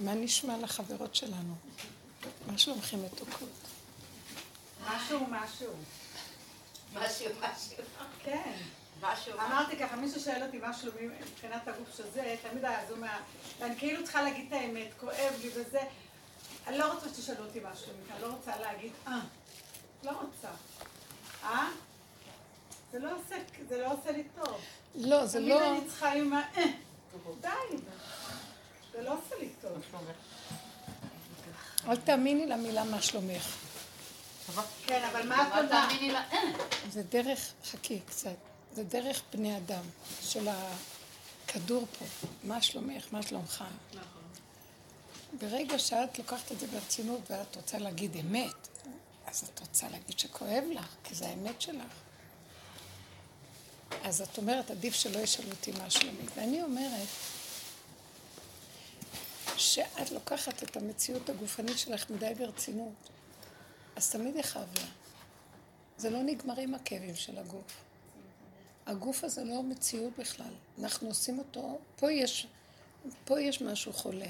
מה נשמע לחברות שלנו? מה שלומכם מתוקות? משהו, משהו. משהו, משהו. כן. משהו. אמרתי ככה, מישהו שואל אותי מה שלומי מבחינת הגוף שזה, תמיד היה זו מה... ואני כאילו צריכה להגיד את האמת, כואב לי וזה. אני לא רוצה שתשאלו אותי מה שלומי, אני לא רוצה להגיד, אה, לא רוצה. אה? זה לא עושה, זה לא עושה לי טוב. לא, זה לא... תמיד אני צריכה עם ה... אה, די. זה לא עושה לי טוב. אל תאמיני למילה מה שלומך. כן, אבל מה? תאמיני לה, אה. זה דרך, חכי קצת, זה דרך בני אדם, של הכדור פה. מה שלומך, מה שלומך. ברגע שאת לוקחת את זה ברצינות ואת רוצה להגיד אמת, אז את רוצה להגיד שכואב לך, כי זה האמת שלך. אז את אומרת, עדיף שלא ישאלו אותי מה שלומי. ואני אומרת, שאת לוקחת את המציאות הגופנית שלך מדי ברצינות, אז תמיד יכאב לה. זה לא נגמר עם הכאבים של הגוף. הגוף הזה לא מציאות בכלל. אנחנו עושים אותו, פה יש, פה יש משהו חולה.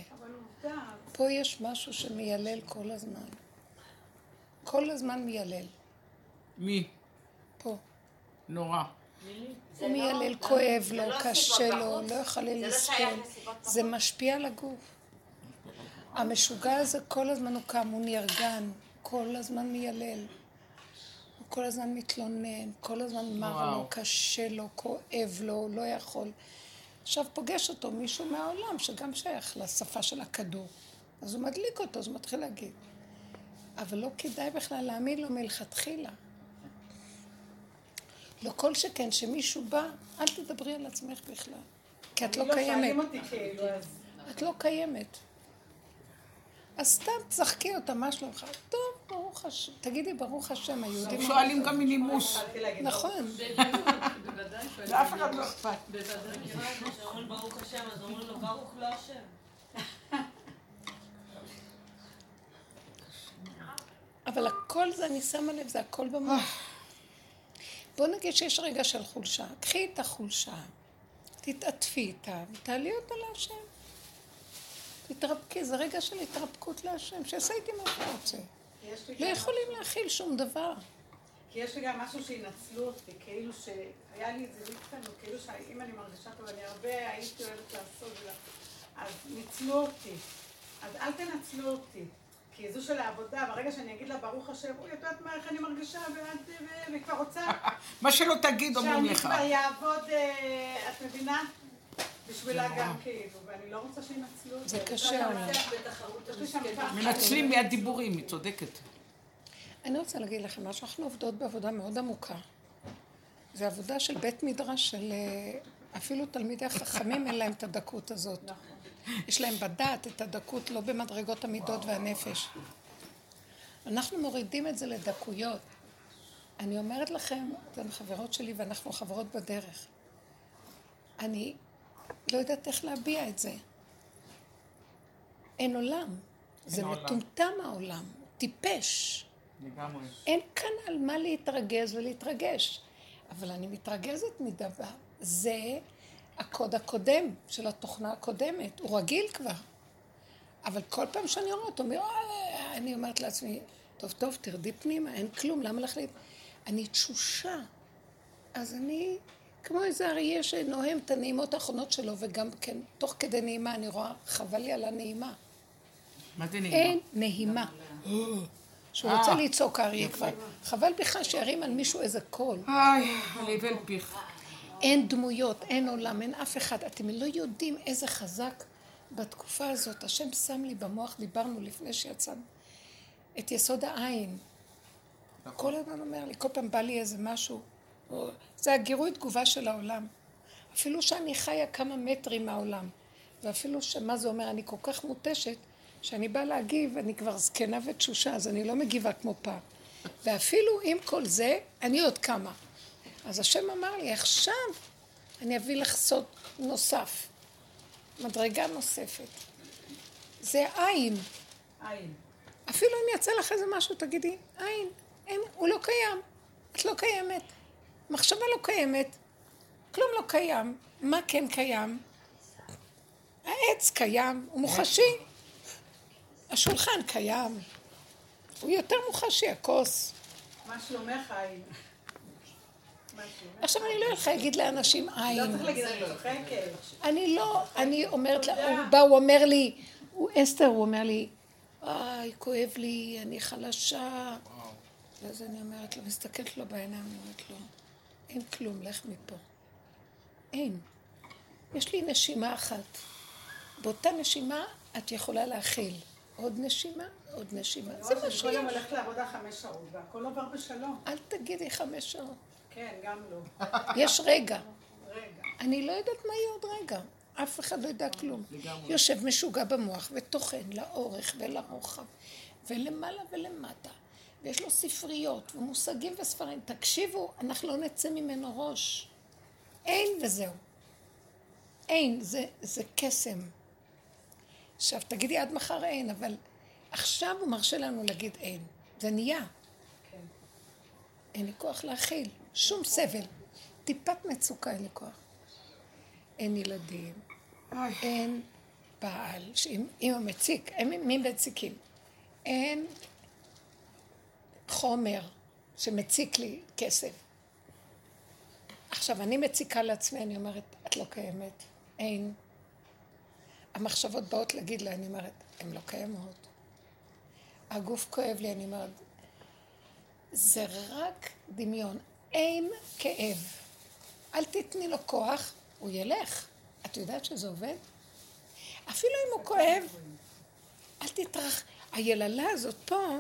פה יש משהו שמיילל כל הזמן. כל הזמן מיילל. מי? פה. נורא. הוא לא- מיילל, כואב לא לו, סיבות קשה לו. לא יכול לא לסיבות זה בחוץ. משפיע על הגוף. המשוגע הזה כל הזמן הוא קם, הוא נרגן, כל הזמן מיילל. הוא כל הזמן מתלונן, כל הזמן מר לו. קשה לו, כואב לו, הוא לא יכול. עכשיו פוגש אותו מישהו מהעולם שגם שייך לשפה של הכדור. אז הוא מדליק אותו, אז הוא מתחיל להגיד. אבל לא כדאי בכלל להאמין לו מלכתחילה. לא כל שכן שמישהו בא, אל תדברי על עצמך בכלל. כי את לא לא קיימת. אותי כאילו, אז... את לא קיימת. אז סתם תשחקי אותה, מה שלומך? טוב, ברוך השם. תגידי ברוך השם, היהודים... שואלים גם מנימוס. נכון. לאף אחד לא אכפת. כשאומרים ברוך השם, אז אומרים לו ברוך לא השם. אבל הכל זה, אני שמה לב, זה הכל במוח. בוא נגיד שיש רגע של חולשה. קחי את החולשה, תתעטפי איתה, ותעלי אותה להשם. תתרפקי, זה רגע של התרפקות להשם, שיעשה איתי מה שהוא רוצה. לא יכולים להכיל שום דבר. כי יש לי גם משהו שינצלו אותי, כאילו שהיה לי איזה ליפטנו, כאילו שאם אני מרגישה טוב, אני הרבה הייתי אוהבת לעשות, אז ניצלו אותי. אז אל תנצלו אותי. כי זו של העבודה, ברגע שאני אגיד לה ברוך השם, אוי, את יודעת מה, איך אני מרגישה, ואת, ו- וכבר רוצה מה שלא תגיד אומרים שאני לך. כבר אעבוד, אה, את מבינה? בשבילה גם כאילו, ואני לא רוצה שינצלו אותי. זה קשה, אבל. מנצלים מהדיבורים, היא צודקת. אני רוצה להגיד לכם משהו, אנחנו עובדות בעבודה מאוד עמוקה. זו עבודה של בית מדרש של... אה, אפילו תלמידי החכמים אין להם את הדקות הזאת. יש להם בדעת את הדקות, לא במדרגות המידות והנפש. אנחנו מורידים את זה לדקויות. אני אומרת לכם, אתן חברות שלי ואנחנו חברות בדרך. אני לא יודעת איך להביע את זה. אין עולם. זה עולם. מטומטם העולם, טיפש. לגמרי. אין כאן על מה להתרגז ולהתרגש. אבל אני מתרגזת מדבר. זה הקוד הקודם של התוכנה הקודמת. הוא רגיל כבר. אבל כל פעם שאני רואה אותו, אומר, אני אומרת לעצמי, טוב, טוב, תרדי פנימה, אין כלום, למה להחליט? אני תשושה. אז אני, כמו איזה אריה שנוהם את הנעימות האחרונות שלו, וגם כן, תוך כדי נעימה, אני רואה, חבל לי על הנעימה. מה זה נעימה? אין נהימה. שהוא רוצה לצעוק האריה כבר. חבל בכלל שירים על מישהו איזה קול. איי, הלבל פיך. אין דמויות, אין עולם, אין אף אחד. אתם לא יודעים איזה חזק בתקופה הזאת. השם שם לי במוח, דיברנו לפני שיצאנו, את יסוד העין. כל הזמן אומר לי, כל פעם בא לי איזה משהו. זה הגירוי תגובה של העולם. אפילו שאני חיה כמה מטרים מהעולם, ואפילו שמה זה אומר, אני כל כך מותשת, שאני באה להגיב, אני כבר זקנה ותשושה, אז אני לא מגיבה כמו פעם. ואפילו עם כל זה, אני עוד כמה. אז השם אמר לי, עכשיו אני אביא לך סוד נוסף, מדרגה נוספת. זה עין. עין. אפילו אם יצא לך איזה משהו, תגידי, עין, אין, הוא לא קיים. את לא קיימת. מחשבה לא קיימת. כלום לא קיים. מה כן קיים? העץ קיים, הוא מוחשי. השולחן קיים. הוא יותר מוחשי, הכוס. מה שלומך, שלומך? עכשיו, אני לא יכולה להגיד לאנשים לא עין. צריך להגיד, אני צוחקת. אני לא, אני אומרת. הוא בא, הוא אומר לי, הוא אסתר, הוא אומר לי, איי, כואב לי, אני חלשה. ואז אני אומרת לו, מסתכלת לו בעיניים, אומרת לו, אין כלום, לך מפה. אין. יש לי נשימה אחת. באותה נשימה את יכולה להכיל. עוד נשימה, עוד נשימה. זה מה אני כל יום שיש. הולכת לעבודה חמש שעות, והכל עובר בשלום. אל תגידי חמש שעות. כן, גם לא. יש רגע. רגע. אני לא יודעת מה יהיה עוד רגע. אף אחד לא יודע כלום. יושב משוגע במוח וטוחן לאורך ולרוחב, ולמעלה ולמטה. ויש לו ספריות ומושגים וספרים. תקשיבו, אנחנו לא נצא ממנו ראש. אין וזהו. אין, זה, זה קסם. עכשיו, תגידי עד מחר אין, אבל עכשיו הוא מרשה לנו להגיד אין. זה נהיה. כן. אין לי כוח להכיל, שום סבל. טיפת מצוקה אין לי כוח. אין ילדים, אין בעל, שאם אם הוא מציק, הם מי מציקים? אין חומר שמציק לי כסף. עכשיו, אני מציקה לעצמי, אני אומרת, את לא קיימת, אין. המחשבות באות להגיד לה, אני אומרת, הן לא קיימות. הגוף כואב לי, אני אומרת, זה רק דמיון, אין כאב. אל תתני לו כוח, הוא ילך. את יודעת שזה עובד? אפילו אם הוא כואב, אל תטרח. היללה הזאת פה,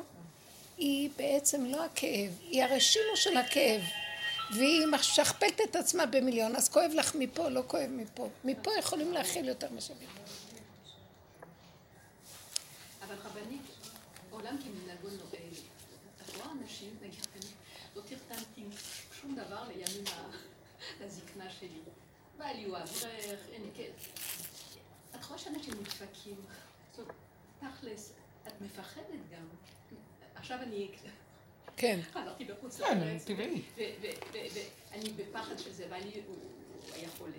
היא בעצם לא הכאב, היא הרשימו של הכאב. והיא משכפלת את עצמה במיליון, אז כואב לך מפה, לא כואב מפה. מפה יכולים להכיל יותר מאשר מפה. אבל רבנית, עולם כמנהגו נוהג. את רואה אנשים, נגיד, לא תרתמתי שום דבר לימים לזקנה שלי. בעלי הוא אברך, אין לי. את רואה שאנשים נדפקים. תכלס, את מפחדת גם. עכשיו אני כן. חזרתי בחוץ כן, לארץ. טבעי. ו- ו- ו- ואני בפחד שזה, בעלי הוא הוא היה חולה.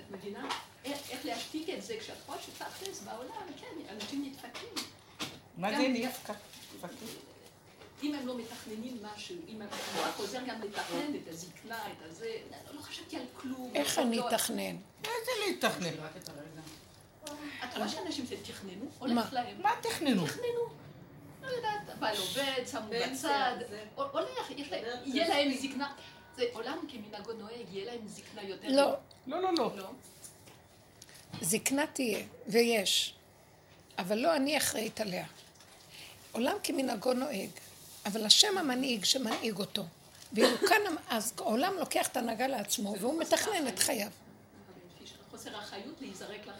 את מבינה? איך להשתיק את זה כשאת רואה שתכלס בעולם, כן, אנשים נדפקים. מה זה נפקע? אם הם לא מתכננים משהו, אם המוח עוזר גם לתכנן את הזקנה, את הזה, לא- לא חשבתי על כלום. איך לא- אני לא- אתכנן? איזה להתכנן? את רואה שאנשים שתכננו? הולך להם. מה תכננו? תכננו. לא יודעת, הבעל עובד, שמו בצד, זה- הולך, יהיה להם זקנה. זה עולם כמנהגו נוהג, יהיה להם זקנה יותר. לא, לא, לא, לא. לא. זקנה תהיה, ויש. אבל לא אני אחראית עליה. עולם כמנהגו נוהג, אבל השם המנהיג שמנהיג אותו. ואם הוא כאן, אז העולם לוקח את ההנהגה לעצמו, והוא מתכנן את חייו. חוסר האחריות להיזרק לך.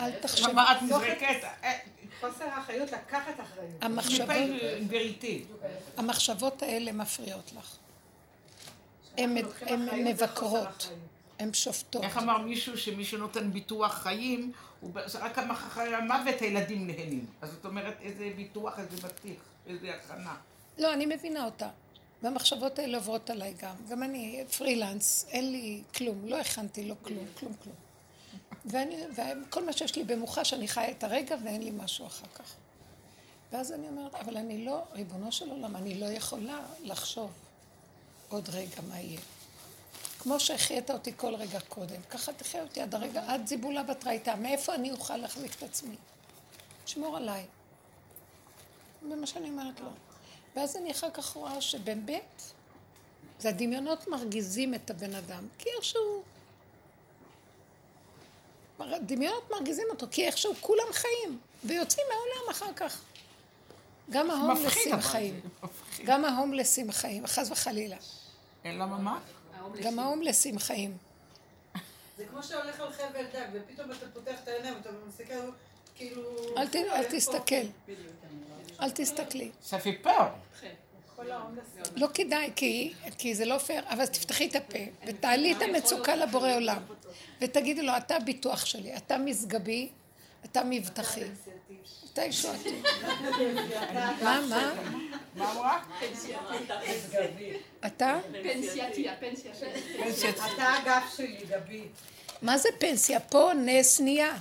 אל תחשב. מה את נזרקת? אה, חוסר האחריות לקחת אחריות. המחשבות, וריטי. המחשבות האלה מפריעות לך. הן מבקרות. הן שופטות. איך אמר מישהו שמי שנותן ביטוח חיים, רק אחרי המוות הילדים נהנים. אז זאת אומרת, איזה ביטוח, איזה בטיח, איזה הכנה. לא, אני מבינה אותה. והמחשבות האלה עוברות עליי גם. גם אני פרילנס, אין לי כלום, לא הכנתי לו כלום, כלום, כלום. ואני, וכל מה שיש לי במוחש, אני חיה את הרגע ואין לי משהו אחר כך. ואז אני אומרת, אבל אני לא, ריבונו של עולם, אני לא יכולה לחשוב עוד רגע מה יהיה. כמו שהחיית אותי כל רגע קודם, ככה תחיה אותי עד הרגע, עד זיבולה בת רייתה. מאיפה אני אוכל להחזיק את עצמי? שמור עליי. זה מה שאני אומרת לו. ואז אני אחר כך רואה שבאמת, זה הדמיונות מרגיזים את הבן אדם, כי איכשהו... דמיונות מרגיזים אותו, כי איכשהו כולם חיים, ויוצאים מהעולם אחר כך. גם ההומלסים. חיים. גם ההומלסים חיים, חס וחלילה. אין למה מה? גם ההומלסים חיים. זה כמו שהולך על חבל דק, ופתאום אתה פותח את העיניים, אתה מסתכל, כאילו... אל תסתכל, בדיוק. אל תסתכלי. ספי פר. ההומלסים. לא כדאי, כי, כי זה לא פייר, אבל תפתחי את הפה, ותעלי את המצוקה לבורא עולם, ותגידי לו, אתה הביטוח שלי, אתה משגבי, אתה מבטחי, אתה ישועתי. מה, מה? מה אמרה? אתה? פנסייתי, הפנסיה שלי. אתה הגב שלי, גבי. מה זה פנסיה? פה נס נהיה.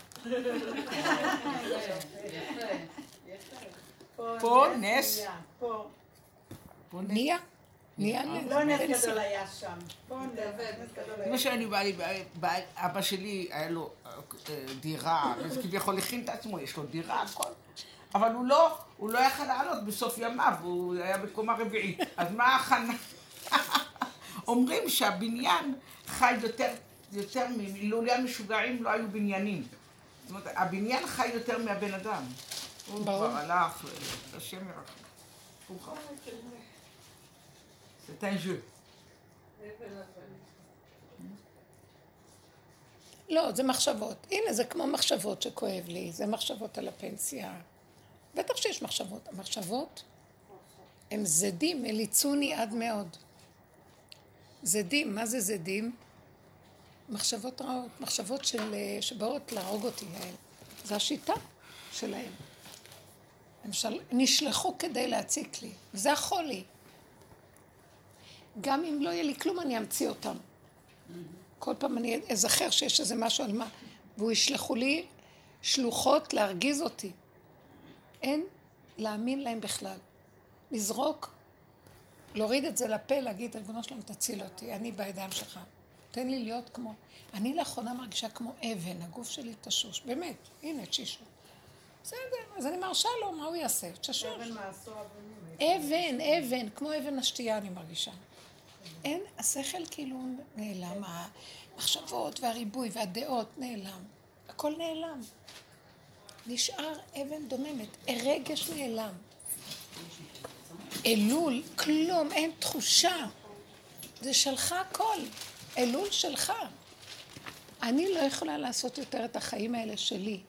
פה נס. פה. נהיה? נהיה נס. לא נס פנסיה. גדול היה שם. פה נס נס גדול היה. כמו שאני באה לי, בא- אבא שלי היה לו אה, דירה, וזה כביכול הכין את עצמו, יש לו דירה, הכל. אבל הוא לא, הוא לא יכל לעלות בסוף ימיו, הוא היה בקומה רביעית. אז מה ההכנה? אומרים שהבניין חי יותר, יותר מ... לולא המשוגעים לא היו בניינים. זאת אומרת, הבניין חי יותר מהבן אדם. הוא. כבר הלך, השם ירחם. C'est un jeu. לא, זה מחשבות. הנה, זה כמו מחשבות שכואב לי. זה מחשבות על הפנסיה. בטח שיש מחשבות. המחשבות הם זדים, מליצוני עד מאוד. זדים, מה זה זדים? מחשבות רעות, מחשבות של, שבאות להרוג אותי. האלה. זה השיטה שלהם. הם של... נשלחו כדי להציק לי, וזה החולי. גם אם לא יהיה לי כלום, אני אמציא אותם. כל פעם אני אזכר שיש איזה משהו על מה, והוא ישלחו לי שלוחות להרגיז אותי. אין להאמין להם בכלל. לזרוק, להוריד את זה לפה, להגיד, ריבונו שלום, תציל אותי, אני בידיים שלך. תן לי להיות כמו... אני לאחרונה מרגישה כמו אבן, הגוף שלי תשוש. באמת, הנה, תשישות. בסדר, אז אני מרשה לו, מה הוא יעשה? תשוש. אבן מעשו אבנים. אבן, אבן, כמו אבן השתייה אני מרגישה. אין, השכל כאילו נעלם, המחשבות והריבוי והדעות נעלם. הכל נעלם. נשאר אבן דוממת, רגש נעלם. אלול, כלום, אין תחושה. זה שלך הכל. אלול שלך. אני לא יכולה לעשות יותר את החיים האלה שלי.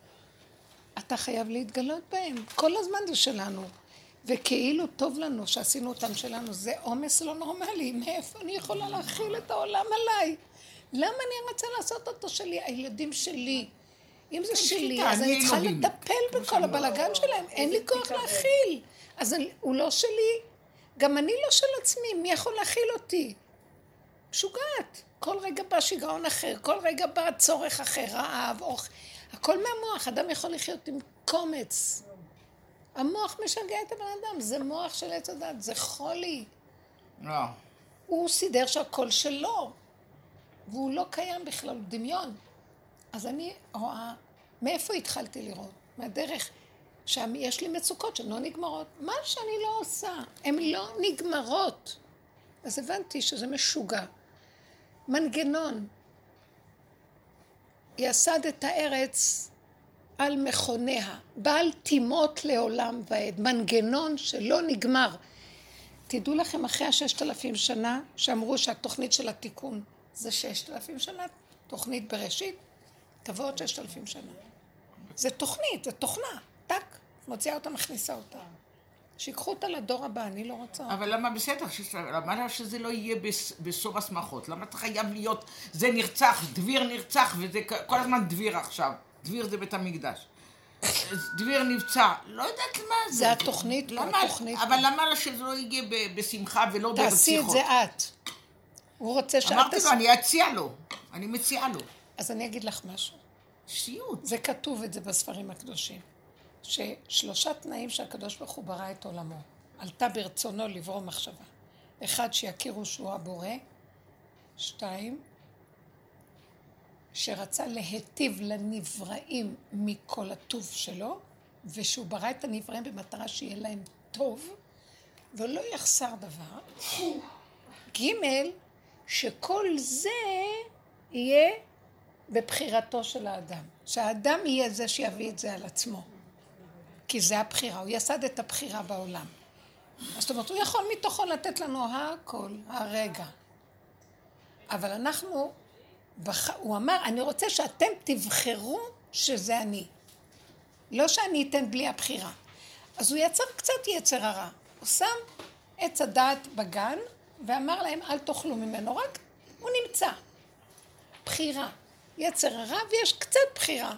אתה חייב להתגלות בהם. כל הזמן זה שלנו. וכאילו טוב לנו שעשינו אותם שלנו, זה עומס לא נורמלי. מאיפה אני יכולה להכיל את העולם עליי? למה אני רוצה לעשות אותו שלי? הילדים שלי. אם זה שלי, שליטה, אז אני צריכה. לטפל בכל הבלגן שלהם. אין לי כוח להכיל. אז הוא לא שלי, גם אני לא של עצמי. מי יכול להכיל אותי? משוגעת. כל רגע בא שיגעון אחר, כל רגע בא צורך אחר, רעב, אוכל. הכל מהמוח. אדם יכול לחיות עם קומץ. המוח משגע את הבן אדם, זה מוח של עץ הדת, זה חולי. לא. הוא סידר שהכל שלו, והוא לא קיים בכלל, הוא דמיון. אז אני רואה, מאיפה התחלתי לראות? מהדרך שיש לי מצוקות שהן לא נגמרות. מה שאני לא עושה, הן לא נגמרות. אז הבנתי שזה משוגע. מנגנון. יסד את הארץ על מכוניה, בעל טימות לעולם ועד, מנגנון שלא נגמר. תדעו לכם, אחרי הששת אלפים שנה, שאמרו שהתוכנית של התיקון זה ששת אלפים שנה, תוכנית בראשית, תבוא עוד ששת אלפים שנה. זה תוכנית, זה תוכנה, טק, מוציאה אותה, מכניסה אותה. שיקחו אותה לדור הבא, אני לא רוצה. אבל למה בסדר, למה שזה לא יהיה בס- בסוף השמחות? למה אתה חייב להיות, זה נרצח, דביר נרצח, וזה כל הזמן דביר עכשיו. דביר זה בית המקדש. דביר נפצע, לא יודעת מה זה. זה התוכנית למה, התוכנית אבל. למה שזה לא ב- בשמחה ולא ברציחות? תעשי את זה את. הוא רוצה שאת אמרתי. לו, אני אציע לו, אני מציעה לו. אז אני אגיד לך משהו. סיוט. זה כתוב את זה בספרים הקדושים. ששלושה תנאים שהקדוש ברוך הוא ברא את עולמו. עלתה ברצונו לברוא מחשבה. אחד, שיכירו שהוא הבורא. שתיים, שרצה להיטיב לנבראים מכל הטוב שלו, ושהוא ברא את הנבראים במטרה שיהיה להם טוב, ולא יחסר דבר. ג', שכל זה יהיה בבחירתו של האדם. שהאדם יהיה זה שיביא את זה על עצמו. כי זה הבחירה, הוא יסד את הבחירה בעולם. זאת אומרת, הוא יכול מתוכו לתת לנו הכל, הרגע. אבל אנחנו, בח... הוא אמר, אני רוצה שאתם תבחרו שזה אני. לא שאני אתן בלי הבחירה. אז הוא יצר קצת יצר הרע. הוא שם עץ הדעת בגן, ואמר להם, אל תאכלו ממנו, רק הוא נמצא. בחירה. יצר הרע ויש קצת בחירה.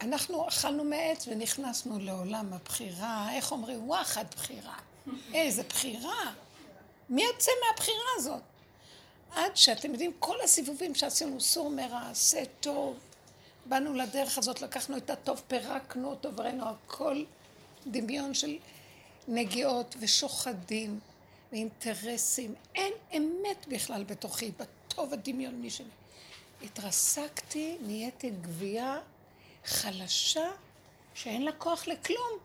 אנחנו אכלנו מעץ ונכנסנו לעולם הבחירה, איך אומרים? וואחד בחירה. איזה בחירה. מי יוצא מהבחירה הזאת? עד שאתם יודעים, כל הסיבובים שעשינו, סור מרע, עשה טוב. באנו לדרך הזאת, לקחנו את הטוב, פירקנו אותו וראינו הכל דמיון של נגיעות ושוחדים ואינטרסים. אין אמת בכלל בתוכי, בטוב הדמיוני שלי. התרסקתי, נהייתי גבייה חלשה שאין לה כוח לכלום.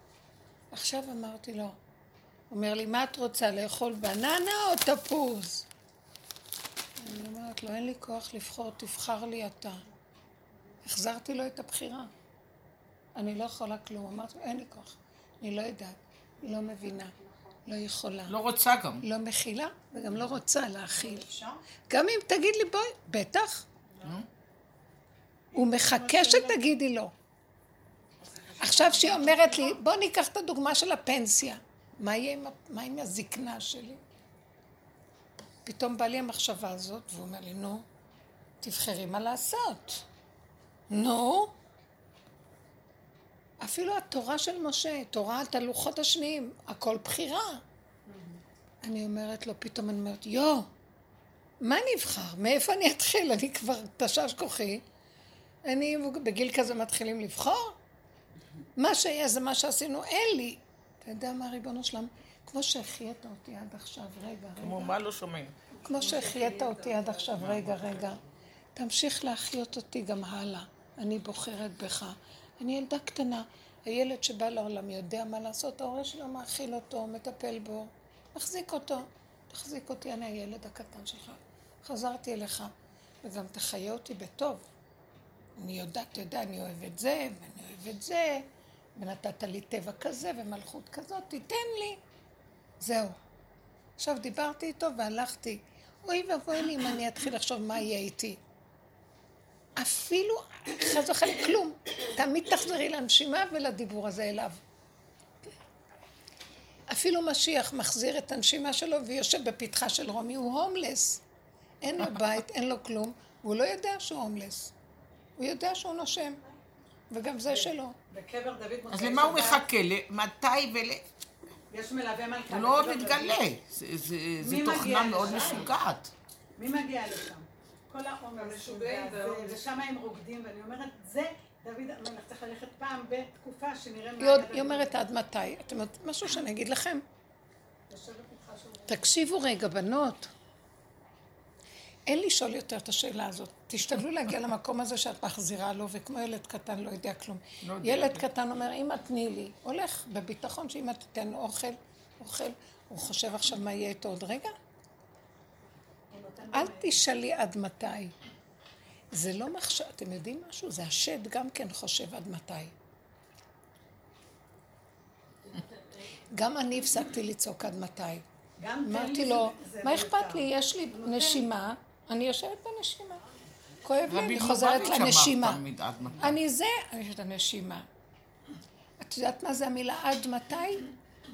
עכשיו אמרתי לו, אומר לי, מה את רוצה, לאכול בננה או תפוז? אני אומרת לו, אין לי כוח לבחור, תבחר לי אתה. החזרתי לו את הבחירה. אני לא יכולה כלום. אמרתי לו, אין לי כוח. אני לא יודעת, לא מבינה, לא יכולה. לא רוצה גם. לא מכילה וגם לא רוצה להכיל. גם אם תגיד לי בואי, בטח. הוא מחכה שתגידי לו. עכשיו שהיא אומרת לי, בוא ניקח את הדוגמה של הפנסיה. מה יהיה עם, ה- מה עם הזקנה שלי? פתאום בא לי המחשבה הזאת, והוא אומר לי, נו, תבחרי מה לעשות. נו. אפילו התורה של משה, תורת הלוחות השניים, הכל בחירה. אני אומרת לו, פתאום אני אומרת, יו, מה אני אבחר? מאיפה אני אתחיל? אני כבר תשש כוחי. אני בגיל כזה מתחילים לבחור? מה שיהיה זה מה שעשינו, אין לי. אתה יודע מה, ריבונו שלם? כמו שהחיית אותי עד עכשיו, רגע, כמו רגע. מה לא שומעים? כמו שהחיית אותי עד עכשיו, רגע, רגע. תמשיך להחיות אותי גם הלאה. אני בוחרת בך. אני ילדה קטנה. הילד שבא לעולם יודע מה לעשות, ההורה שלו מאכיל אותו, מטפל בו, מחזיק אותו. תחזיק אותי, אני הילד הקטן שלך. חזרתי אליך, וגם תחיה אותי בטוב. אני יודעת, אתה יודע, אני אוהב את זה, ואני אוהב את זה, ונתת לי טבע כזה ומלכות כזאת, תיתן לי. זהו. עכשיו דיברתי איתו והלכתי. אוי ואבוי לי אם אני אתחיל לחשוב מה יהיה איתי. אפילו, חס וחלילה, כלום. תמיד תחזרי לנשימה ולדיבור הזה אליו. אפילו משיח מחזיר את הנשימה שלו ויושב בפתחה של רומי, הוא הומלס. אין לו בית, אין לו כלום, והוא לא יודע שהוא הומלס. הוא יודע שהוא נושם, וגם זה שלו. בקבר דוד אז למה הוא מחכה? מתי ול... יש מלווה מלכה. הוא לא מתגלה. דוד. זה- זה זה מי תוכנה מאוד? משוגעת. מי מגיע לשם? כל העומר והעומס. ושם הם רוקדים, ואני אומרת, זה דוד המלך צריך ללכת פעם בתקופה שנראה מה היא. אומרת עד מתי? אתם יודעים משהו שאני אגיד לכם? תקשיבו רגע, בנות. אין לשאול יותר את השאלה הזאת. תשתדלו להגיע למקום הזה שאת מחזירה לו, וכמו ילד קטן לא יודע כלום. לא יודע. ילד קטן אומר, אמא תני לי. הולך בביטחון שאמא תיתן לו אוכל, אוכל. הוא חושב עכשיו מה יהיה איתו עוד רגע? אל תשאלי עד מתי. זה לא מחשב, אתם יודעים משהו? זה השד גם כן חושב עד מתי. גם אני הפסקתי לצעוק עד מתי. אמרתי לו, מה מיותר." אכפת לי? יש לי. נשימה, אני יושבת בנשימה. כואב לי, רבי אני חוזרת לנשימה. אני זה, אני יושבת בנשימה. את יודעת מה זה המילה עד מתי?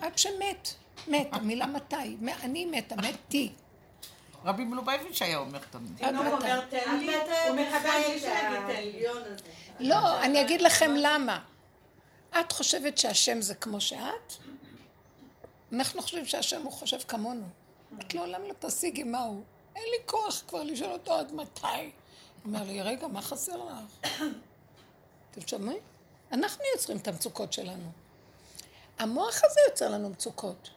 עד שמת. מת, המילה מתי. אני מתה, מתי. רבי מלובביץ' היה אומר תמיד. עד מתי? אומר תן לי, הוא בלי שיגיד תן לי. לא, אני אגיד לכם למה. את חושבת שהשם זה כמו שאת? אנחנו חושבים שהשם הוא חושב כמונו. את לעולם לא תשיגי מה הוא. אין לי כוח כבר לשאול אותו עד מתי. הוא אומר לי, רגע, מה חסר לך? אתם שומעים? אנחנו יוצרים את המצוקות שלנו. המוח הזה יוצר לנו מצוקות.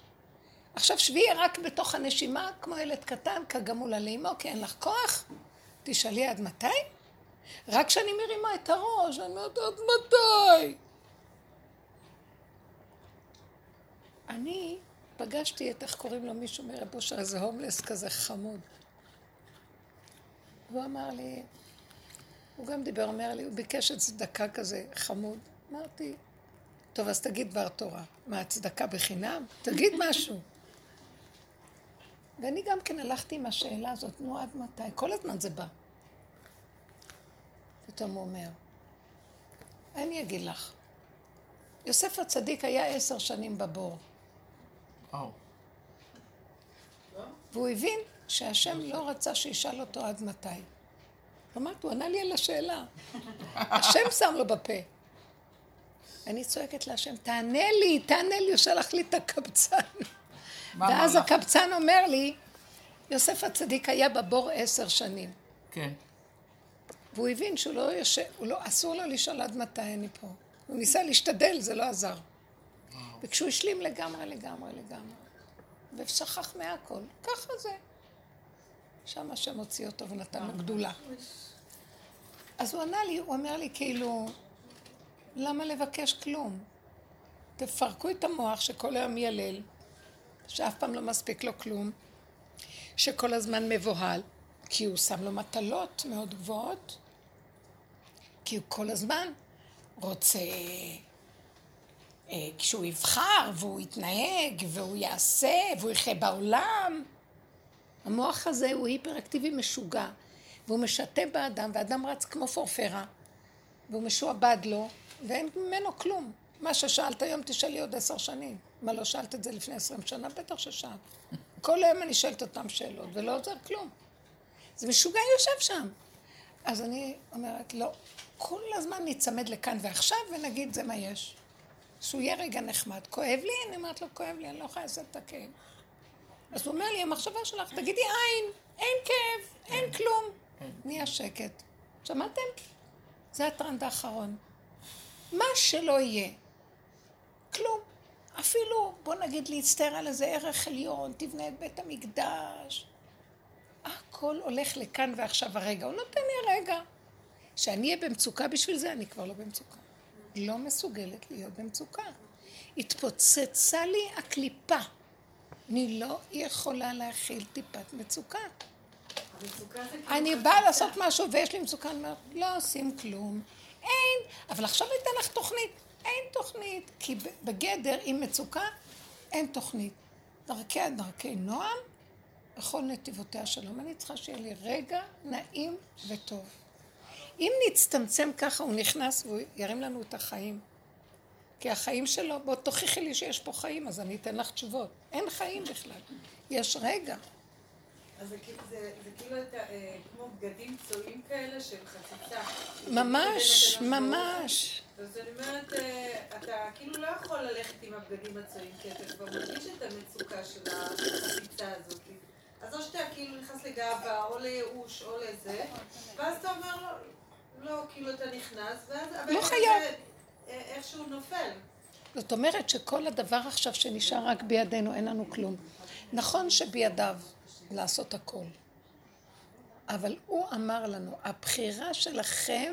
עכשיו שבי רק בתוך הנשימה, כמו ילד קטן, כגמול לאמו, כי אין לך כוח. תשאלי עד מתי? רק כשאני מרימה את הראש, אני אומרת, עד מתי? אני פגשתי את, איך קוראים לו, מישהו מרב אושר, איזה הומלס כזה חמוד. הוא אמר לי, הוא גם דיבר, אומר לי, הוא ביקש את צדקה כזה חמוד. אמרתי, טוב, אז תגיד דבר תורה. מה, הצדקה בחינם? תגיד משהו. ואני גם כן הלכתי עם השאלה הזאת, נו, עד מתי? כל הזמן זה בא. פתאום הוא אומר, אני אגיד לך, יוסף הצדיק היה עשר שנים בבור, או. והוא הבין שהשם לא רצה שישאל אותו עד מתי. אמרתי, הוא ענה לי על השאלה. השם שם לו בפה. אני צועקת להשם, תענה לי, תענה לי, הוא שלח לי את הקבצן. ואז? הקבצן אומר לי, יוסף הצדיק היה בבור עשר שנים, כן. והוא הבין שהוא לא יושב, הוא לא, אסור לו לשאול עד מתי אני פה. הוא ניסה להשתדל, זה לא עזר. וכשהוא השלים לגמרי, לגמרי, לגמרי, ושכח מהכל, ככה זה. שם השם הוציא אותו ונתן לו גדולה. אז הוא ענה לי, הוא אומר לי כאילו, למה לבקש כלום? תפרקו את המוח שכל היום מיילל, שאף פעם לא מספיק לו כלום, שכל הזמן מבוהל, כי הוא שם לו מטלות מאוד גבוהות, כי הוא כל הזמן רוצה, אה, כשהוא יבחר והוא יתנהג והוא יעשה והוא יחיה בעולם. המוח הזה הוא היפראקטיבי משוגע, והוא משתה באדם, והאדם רץ כמו פורפרה, והוא משועבד לו, ואין ממנו כלום. מה ששאלת היום תשאלי עוד עשר שנים. מה, לא שאלת את זה לפני עשרים שנה? בטח ששאלת. כל היום אני שואלת אותם שאלות, ולא עוזר כלום. זה משוגע יושב שם. אז אני אומרת, לא, כל הזמן ניצמד לכאן ועכשיו ונגיד זה מה יש. שהוא יהיה רגע נחמד. כואב לי? אני אומרת לו, כואב לי, אני לא יכולה לעשות את הכאב. אז הוא אומר לי, המחשבה שלך, תגידי אין, אין כאב, אין כלום. נהיה שקט. שמעתם? זה הטרנד האחרון. מה שלא יהיה. כלום. אפילו, בוא נגיד, להצטער על איזה ערך עליון, תבנה את בית המקדש. הכל הולך לכאן ועכשיו הרגע. הוא נותן לי רגע. שאני אהיה במצוקה בשביל זה, אני כבר לא במצוקה. לא מסוגלת להיות במצוקה. התפוצצה לי הקליפה. אני לא יכולה להכיל טיפת מצוקה. המצוקה זה כאילו... אני באה לעשות משהו ויש לי מצוקה, אני אומרת, לא עושים כלום. אין, אבל עכשיו ניתן לך תוכנית. אין תוכנית, כי בגדר, עם מצוקה, אין תוכנית. דרכיה דרכי נועם, בכל נתיבותיה שלום. אני צריכה שיהיה לי רגע נעים וטוב. אם נצטמצם ככה, הוא נכנס והוא ירים לנו את החיים. כי החיים שלו, בוא תוכיחי לי שיש פה חיים, אז אני אתן לך תשובות. אין חיים בכלל. יש רגע. אז זה זה- זה כאילו אתה, אה, כמו בגדים צועים כאלה של חציצה. ממש, ממש. אז אני אומרת, אה, אתה כאילו לא יכול ללכת עם הבגדים הצועים, כי אתה כבר מרגיש את המצוקה של החציצה הזאת. אז או שאתה כאילו נכנס לגאווה, או לייאוש, או לזה, ואז אתה אומר, לא, לא, כאילו אתה נכנס, ואז... לא חייב. איכשהו נופל. זאת אומרת שכל הדבר עכשיו שנשאר רק בידינו, אין לנו כלום. נכון שבידיו לעשות הכל, אבל הוא אמר לנו, הבחירה שלכם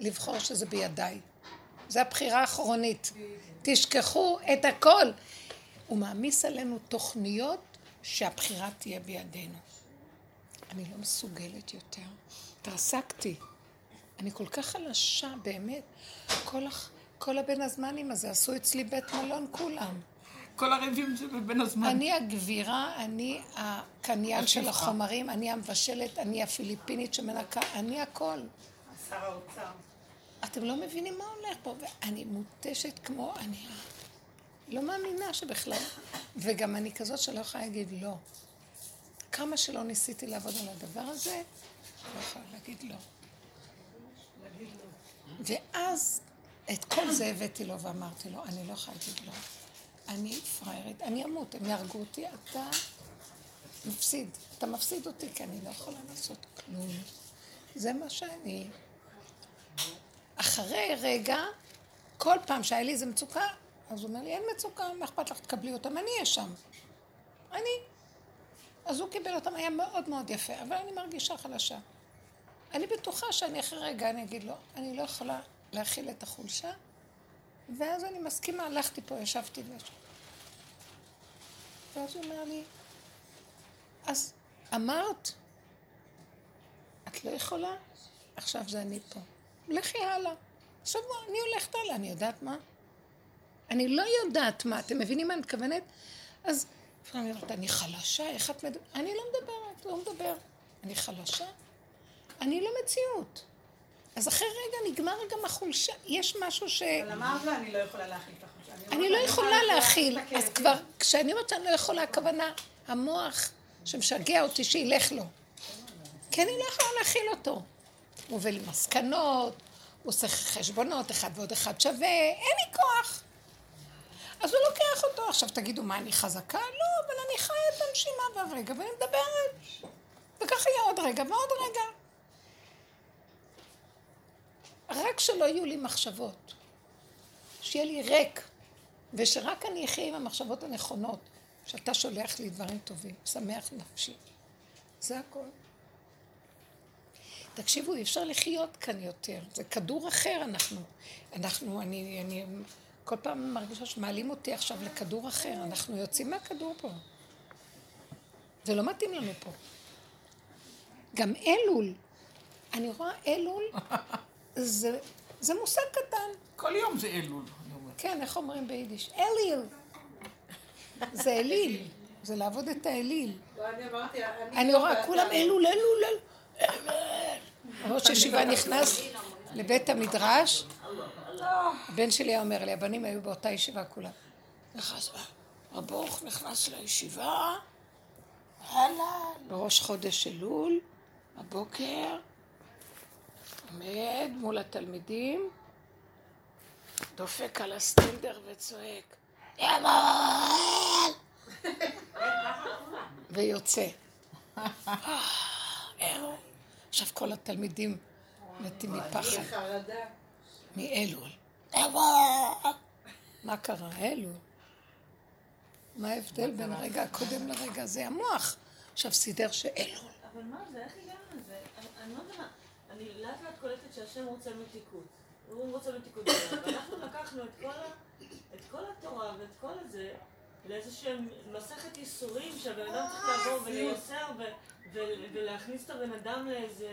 לבחור שזה בידיי. זו הבחירה האחרונית. תשכחו את הכל. הוא מעמיס עלינו תוכניות שהבחירה תהיה בידינו. אני לא מסוגלת יותר. התרסקתי. אני כל כך חלשה, באמת. כל, הח... כל הבן הזמנים הזה עשו אצלי בית מלון כולם. כל הריבים זה בבין הזמן. אני הגבירה, אני הקניין של החומרים, אני המבשלת, אני הפיליפינית שמנקה, אני הכל. שר האוצר. אתם לא מבינים מה הולך פה, ואני מותשת כמו אני לא מאמינה שבכלל. וגם אני כזאת שלא יכולה להגיד לא. כמה שלא ניסיתי לעבוד על הדבר הזה, לא יכולה להגיד לא. ואז את כל זה הבאתי לו ואמרתי לו, אני לא יכולה להגיד לא. אני פראיירית, אני אמות, הם יהרגו אותי, אתה מפסיד. אתה מפסיד אותי, כי אני לא יכולה לעשות כלום. זה מה שאני. אחרי רגע, כל פעם שהיה לי איזה מצוקה, אז הוא אומר לי, אין מצוקה, מה אכפת לך, תקבלי אותם, אני אהיה שם. אני. אז הוא קיבל אותם, היה מאוד מאוד יפה, אבל אני מרגישה חלשה. אני בטוחה שאני אחרי רגע אני אגיד לו, אני לא יכולה להכיל את החולשה, ואז אני מסכימה, הלכתי פה, ישבתי וישבתי. ואז הוא אומר לי, אז אמרת, את לא יכולה, עכשיו זה אני פה. לכי הלאה. עכשיו מה, אני הולכת הלאה, אני יודעת מה? אני לא יודעת מה, אתם מבינים מה אני מתכוונת? אז אני אומרת, אני חלשה, איך את מדברת? אני לא מדברת, לא מדבר. אני חלשה? אני לא מציאות. אז אחרי רגע נגמר גם החולשה, יש משהו ש... אבל אמרת לה, אני לא יכולה להכיל את החולשה. אני לא יכולה להכיל. אז כבר, כשאני אומרת שאני לא יכולה, הכוונה, המוח שמשגע אותי שילך לו. כי אני לא יכולה להכיל אותו. הוא מוביל לי מסקנות, הוא עושה חשבונות, אחד ועוד אחד שווה, אין לי כוח. אז הוא לוקח אותו. עכשיו תגידו, מה, אני חזקה? לא, אבל אני חיה את הנשימה והרגע, ואני מדברת. וככה יהיה עוד רגע ועוד רגע. רק שלא יהיו לי מחשבות. שיהיה לי ריק, ושרק אני אחיה עם המחשבות הנכונות, שאתה שולח לי דברים טובים, שמח נפשי. זה הכל. תקשיבו, אי אפשר לחיות כאן יותר. זה כדור אחר אנחנו. אנחנו, אני, אני כל פעם מרגישה שמעלים אותי עכשיו לכדור אחר. אנחנו יוצאים מהכדור פה. זה לא מתאים לנו פה. גם אלול. אני רואה אלול, זה, זה מושג קטן. כל יום זה אלול. כן, איך אומרים ביידיש? אליל. זה אליל. זה לעבוד את האליל. לא, אני אמרתי, אני לא רואה, ואתה- כולם אלול, אלול, אלול. ראש ישיבה נכנס לבית המדרש, הבן שלי היה אומר לי, הבנים היו באותה ישיבה כולם. נכנס, רב ברוך נכנס לישיבה, הלאה, בראש חודש אלול, הבוקר, עומד מול התלמידים, דופק על הסטנדר וצועק, ימל! ויוצא. אה, עכשיו כל התלמידים מתים מפחד. מאלול. מה קרה? אלול. מה ההבדל בין הרגע הקודם לרגע הזה? המוח. עכשיו סידר שאלול. אבל מה זה, איך הגענו לזה? אני- אני לא מבינה. אני לאט לאט קולטת שהשם רוצה מתיקות. הוא רוצה מתיקות. ואנחנו לקחנו את כל ה- את כל התורה ואת כל הזה לאיזשהם מסכת ייסורים שהבן אדם צריך לעבור ולייסר ו- ו- ולהכניס את הבן אדם לאיזה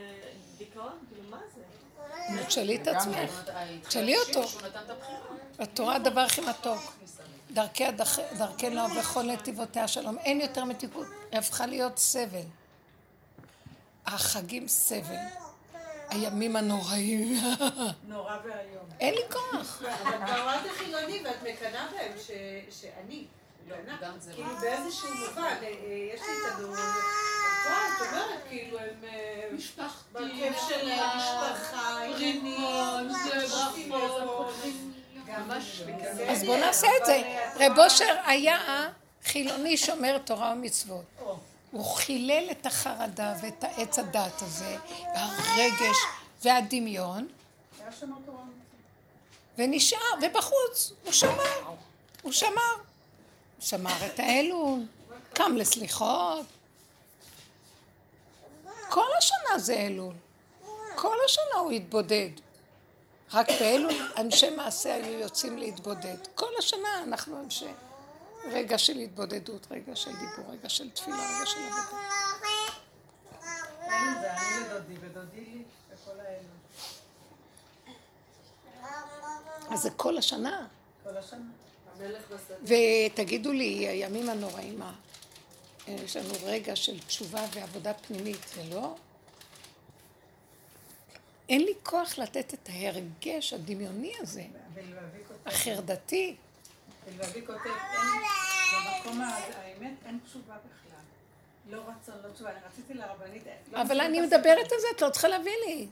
דיכאון, כאילו מה זה? תשאלי את עצמך, תשאלי אותו. התורה הדבר הכי מתוק. דרכי דרכנו בכל נתיבותיה שלום. אין יותר מתיקות. היא הפכה להיות סבל. החגים סבל. הימים הנוראים. נורא ואיום. אין לי כוח. אבל כבר אמרת חילוני ואת מקנאה בהם ש- שאני זה כאילו באיזשהו מובן, אה, אה, יש לי את הדור הזה. אז את אומרת, כאילו הם... אה, משפחתי, של ברכות, בואו נעשה את זה. רב אושר היה חילוני שומר תורה ומצוות. הוא חילל את החרדה ואת העץ הדת הזה, והרגש והדמיון. ונשאר, ובחוץ, הוא שמר. הוא שמר. שמר את האלול, קם לסליחות. כל השנה זה אלול. כל השנה הוא התבודד. רק באלול אנשי מעשה היו יוצאים להתבודד. כל השנה אנחנו אנשי רגע של התבודדות, רגע של דיבור, רגע של תפילה, רגע של עבודה. אז זה כל השנה. כל השנה. ותגידו לי, הימים הנוראים, מה? יש לנו רגע של תשובה ועבודה פנימית, זה לא? אין לי כוח לתת את ההרגש הדמיוני הזה, החרדתי. ולבבי כותב, אין, במקום האמת אין תשובה בכלל. לא רצון, לא תשובה. אני רציתי לרבנית... לא אבל אני. מדברת על זה, את לא צריכה להביא לי.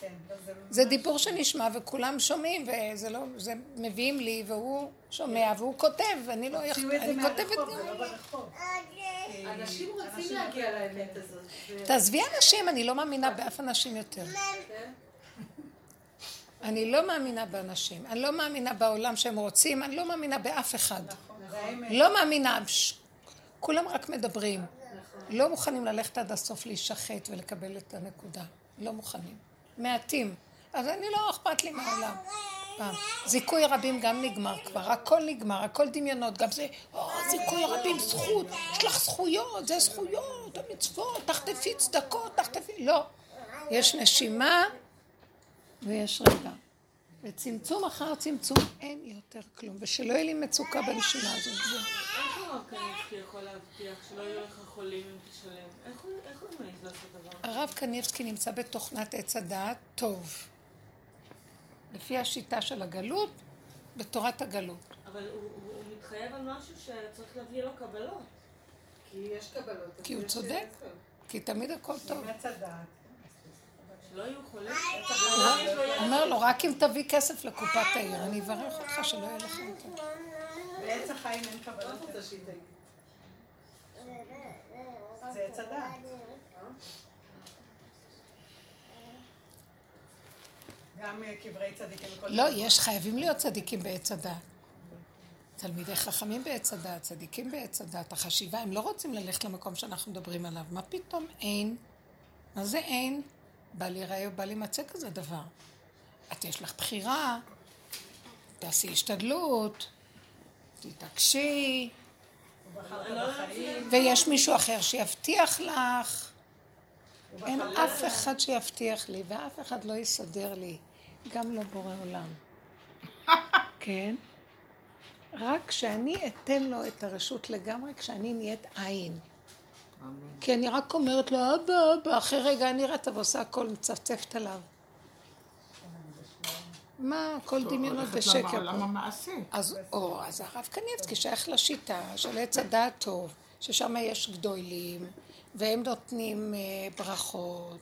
כן, לא, זה... ממש- דיבור שנשמע וכולם שומעים, וזה לא, זה מביאים לי, והוא שומע, והוא כותב, ואני לא יכולה, תוציאו את זה אני כותבת גם. לא ברחוב. אנשים רוצים להגיע לאמת הזאת. תעזבי אנשים, אני לא מאמינה באף אנשים יותר. אני לא מאמינה באנשים, אני לא מאמינה בעולם שהם רוצים, אני לא מאמינה באף אחד. האמת. לא מאמינה, כולם רק מדברים. לא מוכנים ללכת עד הסוף להישחט ולקבל את הנקודה. לא מוכנים. מעטים. אז אני לא אכפת לי מהעולם. פעם. זיכוי רבים גם נגמר כבר, הכל נגמר, הכל דמיונות, גם זה, או, זיכוי רבים, זכות, יש לך זכויות, זה זכויות, המצוות, תחטפי צדקות, תחטפי, לא. יש נשימה ויש רגע. וצמצום אחר צמצום אין יותר כלום, ושלא יהיה לי מצוקה בנשימה הזאת. איך הרב קניבסקי יכול להבטיח שלא יהיו לך חולים אם תשלם? איך הוא הוא מעז לעשות דבר כזה? הרב קניבסקי נמצא בתוכנת עץ הדעת טוב. לפי השיטה של הגלות, בתורת הגלות. אבל הוא- הוא הוא מתחייב על משהו שצריך להביא לו קבלות. כי יש קבלות. כי הוא צודק. כי תמיד הכל טוב. עם עץ הדעת. שלא יהיו חולים. הוא אומר לו, רק אם תביא כסף לקופת העיר, אני אברך אותך שלא יהיה לך יותר. לעץ החיים אין שהיא? זה עץ הדעת. גם אה, קברי צדיקים וכל לא. יש, חייבים להיות צדיקים בעץ הדת. תלמידי חכמים בעץ הדת, צדיקים בעץ הדת, החשיבה, הם לא רוצים ללכת למקום שאנחנו מדברים עליו. מה פתאום אין? מה זה אין? בל ייראה ובל יימצא כזה דבר. את יש לך בחירה, תעשי השתדלות, תתעקשי. ויש מישהו אחר שיבטיח לך. אין אף אחד שיבטיח לי, ואף אחד לא יסדר לי, גם לא בורא עולם. כן? רק כשאני אתן לו את הרשות לגמרי, כשאני נהיית עין. כי אני רק אומרת לו, אבא, אבא, אחרי רגע אני נראית ועושה הכל, מצפצפת עליו. מה, כל דמיונות בשקר פה. המעשה. אז, או, אז הרב קניבסקי שייך לשיטה של עץ הדעת טוב, ששם יש גדולים, והם נותנים אה, ברכות,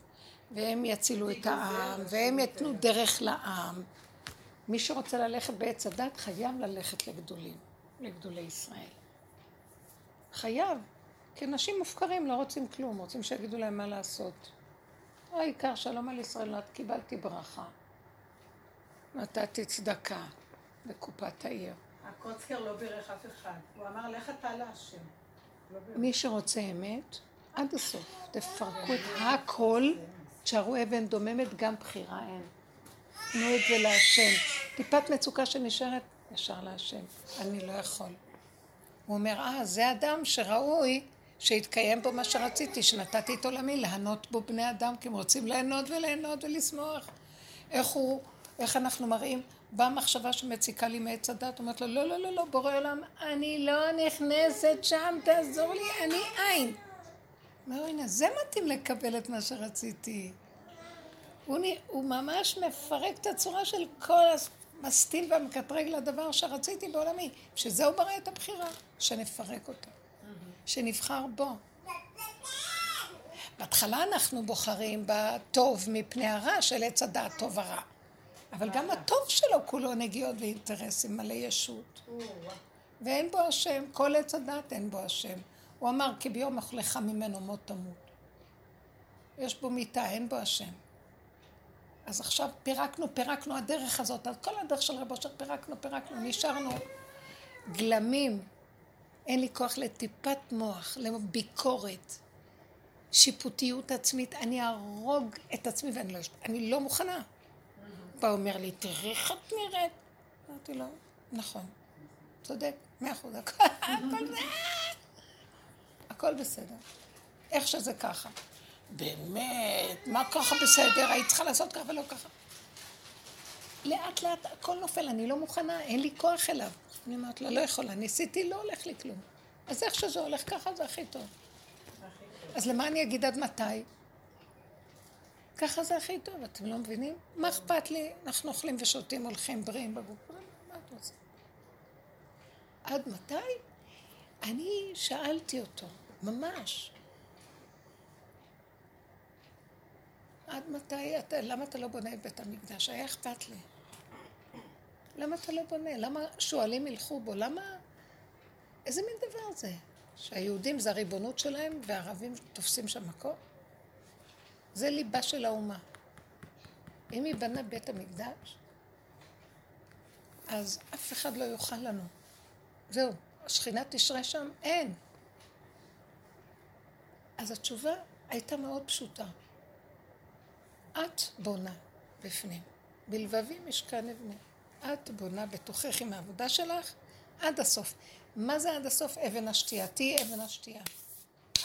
והם יצילו את העם, והם יתנו דרך לעם. מי שרוצה ללכת בעץ הדת חייב ללכת לגדולים, לגדולי ישראל. חייב. כי אנשים מופקרים, לא רוצים כלום, רוצים שיגידו להם מה לעשות. העיקר שלום על ישראל, את קיבלתי ברכה. נתתי צדקה בקופת העיר. הקוצקר לא בירך אף אחד. הוא אמר, לך אתה להשם. לא. מי שרוצה אמת, עד הסוף. תפרקו את הכל, תשארו אבן דוממת, גם בחירה אין. תנו את זה להשם. טיפת מצוקה שנשארת, ישר להשם. אני לא יכול. הוא אומר, אה, זה אדם שראוי שיתקיים בו מה שרציתי, שנתתי את עולמי, ליהנות בו בני אדם, כי הם רוצים ליהנות וליהנות ולשמוח. איך הוא, איך אנחנו מראים? באה מחשבה שמציקה לי מעץ הדת, אומרת לו, לא, לא, לא, לא, בורא עולם, אני לא נכנסת שם, תעזור לי, אני עין. אומר, הנה, זה מתאים לקבל את מה שרציתי. הוא, הוא ממש מפרק את הצורה של כל המסטין והמקטרג לדבר שרציתי בעולמי. שזה הוא ברא את הבחירה, שנפרק אותה. שנבחר בו. בהתחלה אנחנו בוחרים בטוב מפני הרע של עץ הדעת טוב הרע. אבל גם הטוב שלו כולו נגיעות ואינטרסים מלא ישות. ואין בו השם, כל עץ הדעת אין בו השם. הוא אמר, כי ביום אוכלך ממנו מות תמות. יש בו מיתה, אין בו השם. אז עכשיו פירקנו, פירקנו הדרך הזאת, על כל הדרך של רב אושר פירקנו, פירקנו, נשארנו גלמים. אין לי כוח לטיפת מוח, לביקורת, שיפוטיות עצמית. אני אהרוג את עצמי ואני לא, אני לא מוכנה. בא אומר לי, תראי איך את נראית. אמרתי לו, נכון, צודק, מאה אחוז, הכל הכל בסדר. איך שזה ככה. באמת, מה ככה בסדר? היית צריכה לעשות ככה ולא ככה. לאט לאט הכל נופל, אני לא מוכנה, אין לי כוח אליו. אני אומרת לו, לא יכולה, ניסיתי, לא הולך לי כלום. אז איך שזה הולך ככה זה הכי טוב. אז למה אני אגיד עד מתי? ככה זה הכי טוב, אתם לא מבינים? מה אכפת לי? אנחנו אוכלים ושותים, הולכים בריאים בגוף. מה את רוצה? עד מתי? אני שאלתי אותו, ממש. עד מתי אתה, למה אתה לא בונה את בית המקדש? היה אכפת לי. למה אתה לא בונה? למה שועלים ילכו בו? למה... איזה מין דבר זה? שהיהודים זה הריבונות שלהם והערבים תופסים שם מקום? זה ליבה של האומה. אם ייבנה בית המקדש, אז אף אחד לא יוכל לנו. זהו, השכינה תשרה שם? אין. אז התשובה הייתה מאוד פשוטה. את בונה בפנים. בלבבי משכן אבנה. את בונה בתוכך עם העבודה שלך עד הסוף. מה זה עד הסוף? אבן השתייה. תהיי אבן השתייה.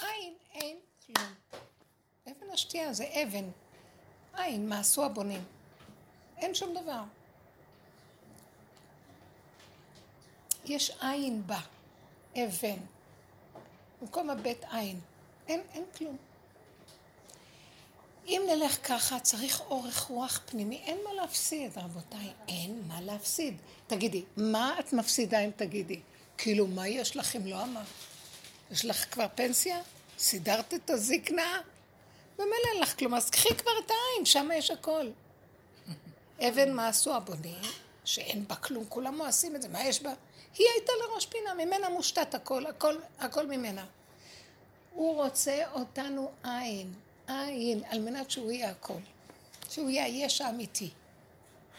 אין, אין כלום. אבן השתייה זה אבן. אין, מה עשו הבונים? אין שום דבר. יש עין בה, אבן. במקום הבית עין. אין, אין כלום. אם נלך ככה, צריך אורך רוח פנימי. אין מה להפסיד, רבותיי. אין מה להפסיד. תגידי, מה את מפסידה אם תגידי? כאילו, מה יש לך אם לא אמרת? יש לך כבר פנסיה? סידרת את הזקנה? ממילא אין לך כלום, אז קחי כבר את העין, שם יש הכל. אבן מה עשו הבונים? שאין בה כלום, כולם מואסים את זה, מה יש בה? היא הייתה לראש פינה, ממנה מושתת הכל, הכל, הכל ממנה. הוא רוצה אותנו עין, עין, על מנת שהוא יהיה הכל. שהוא יהיה היש האמיתי.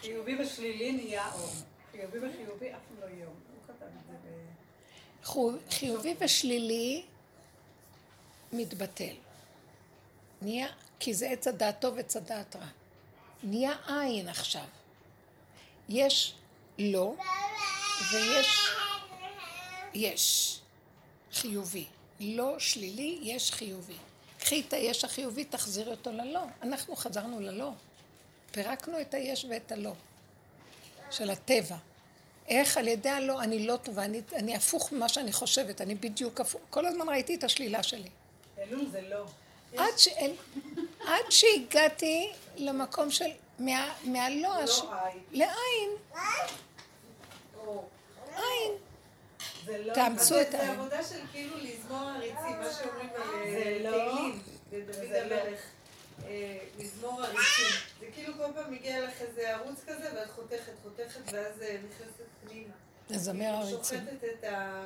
חיובי ושלילי נהיה אור. חיובי וחיובי אף לא. חו- חיובי ושלילי מתבטל. נהיה, כי זה עץ הדעת טוב ועץ הדעת רע. נהיה עין עכשיו. יש לא ויש יש. חיובי. לא שלילי, יש חיובי. קחי את היש החיובי, תחזירי אותו ללא. אנחנו חזרנו ללא. פירקנו את היש ואת הלא. של הטבע. איך על ידי הלא אני לא טובה, אני, אני הפוך ממה שאני חושבת, אני בדיוק הפוך. כל הזמן ראיתי את השלילה שלי. אלול זה לא. עד, ש... עד שהגעתי למקום של... מה... מהלא... הש... לא עין. לעין. עין. זה לא... תאמצו זה- את זה העין. עבודה של כאילו לזמור עריצים, מה שאומרים על זה אה, לא- תהילים, בדוד זה לא. המלך. אה, מזמור עריצים. זה כאילו כל פעם מגיע לך איזה ערוץ כזה, ואת חותכת, חותכת, ואז אה, נכנסת פנימה. לזמר עריצים. שוחטת את ה...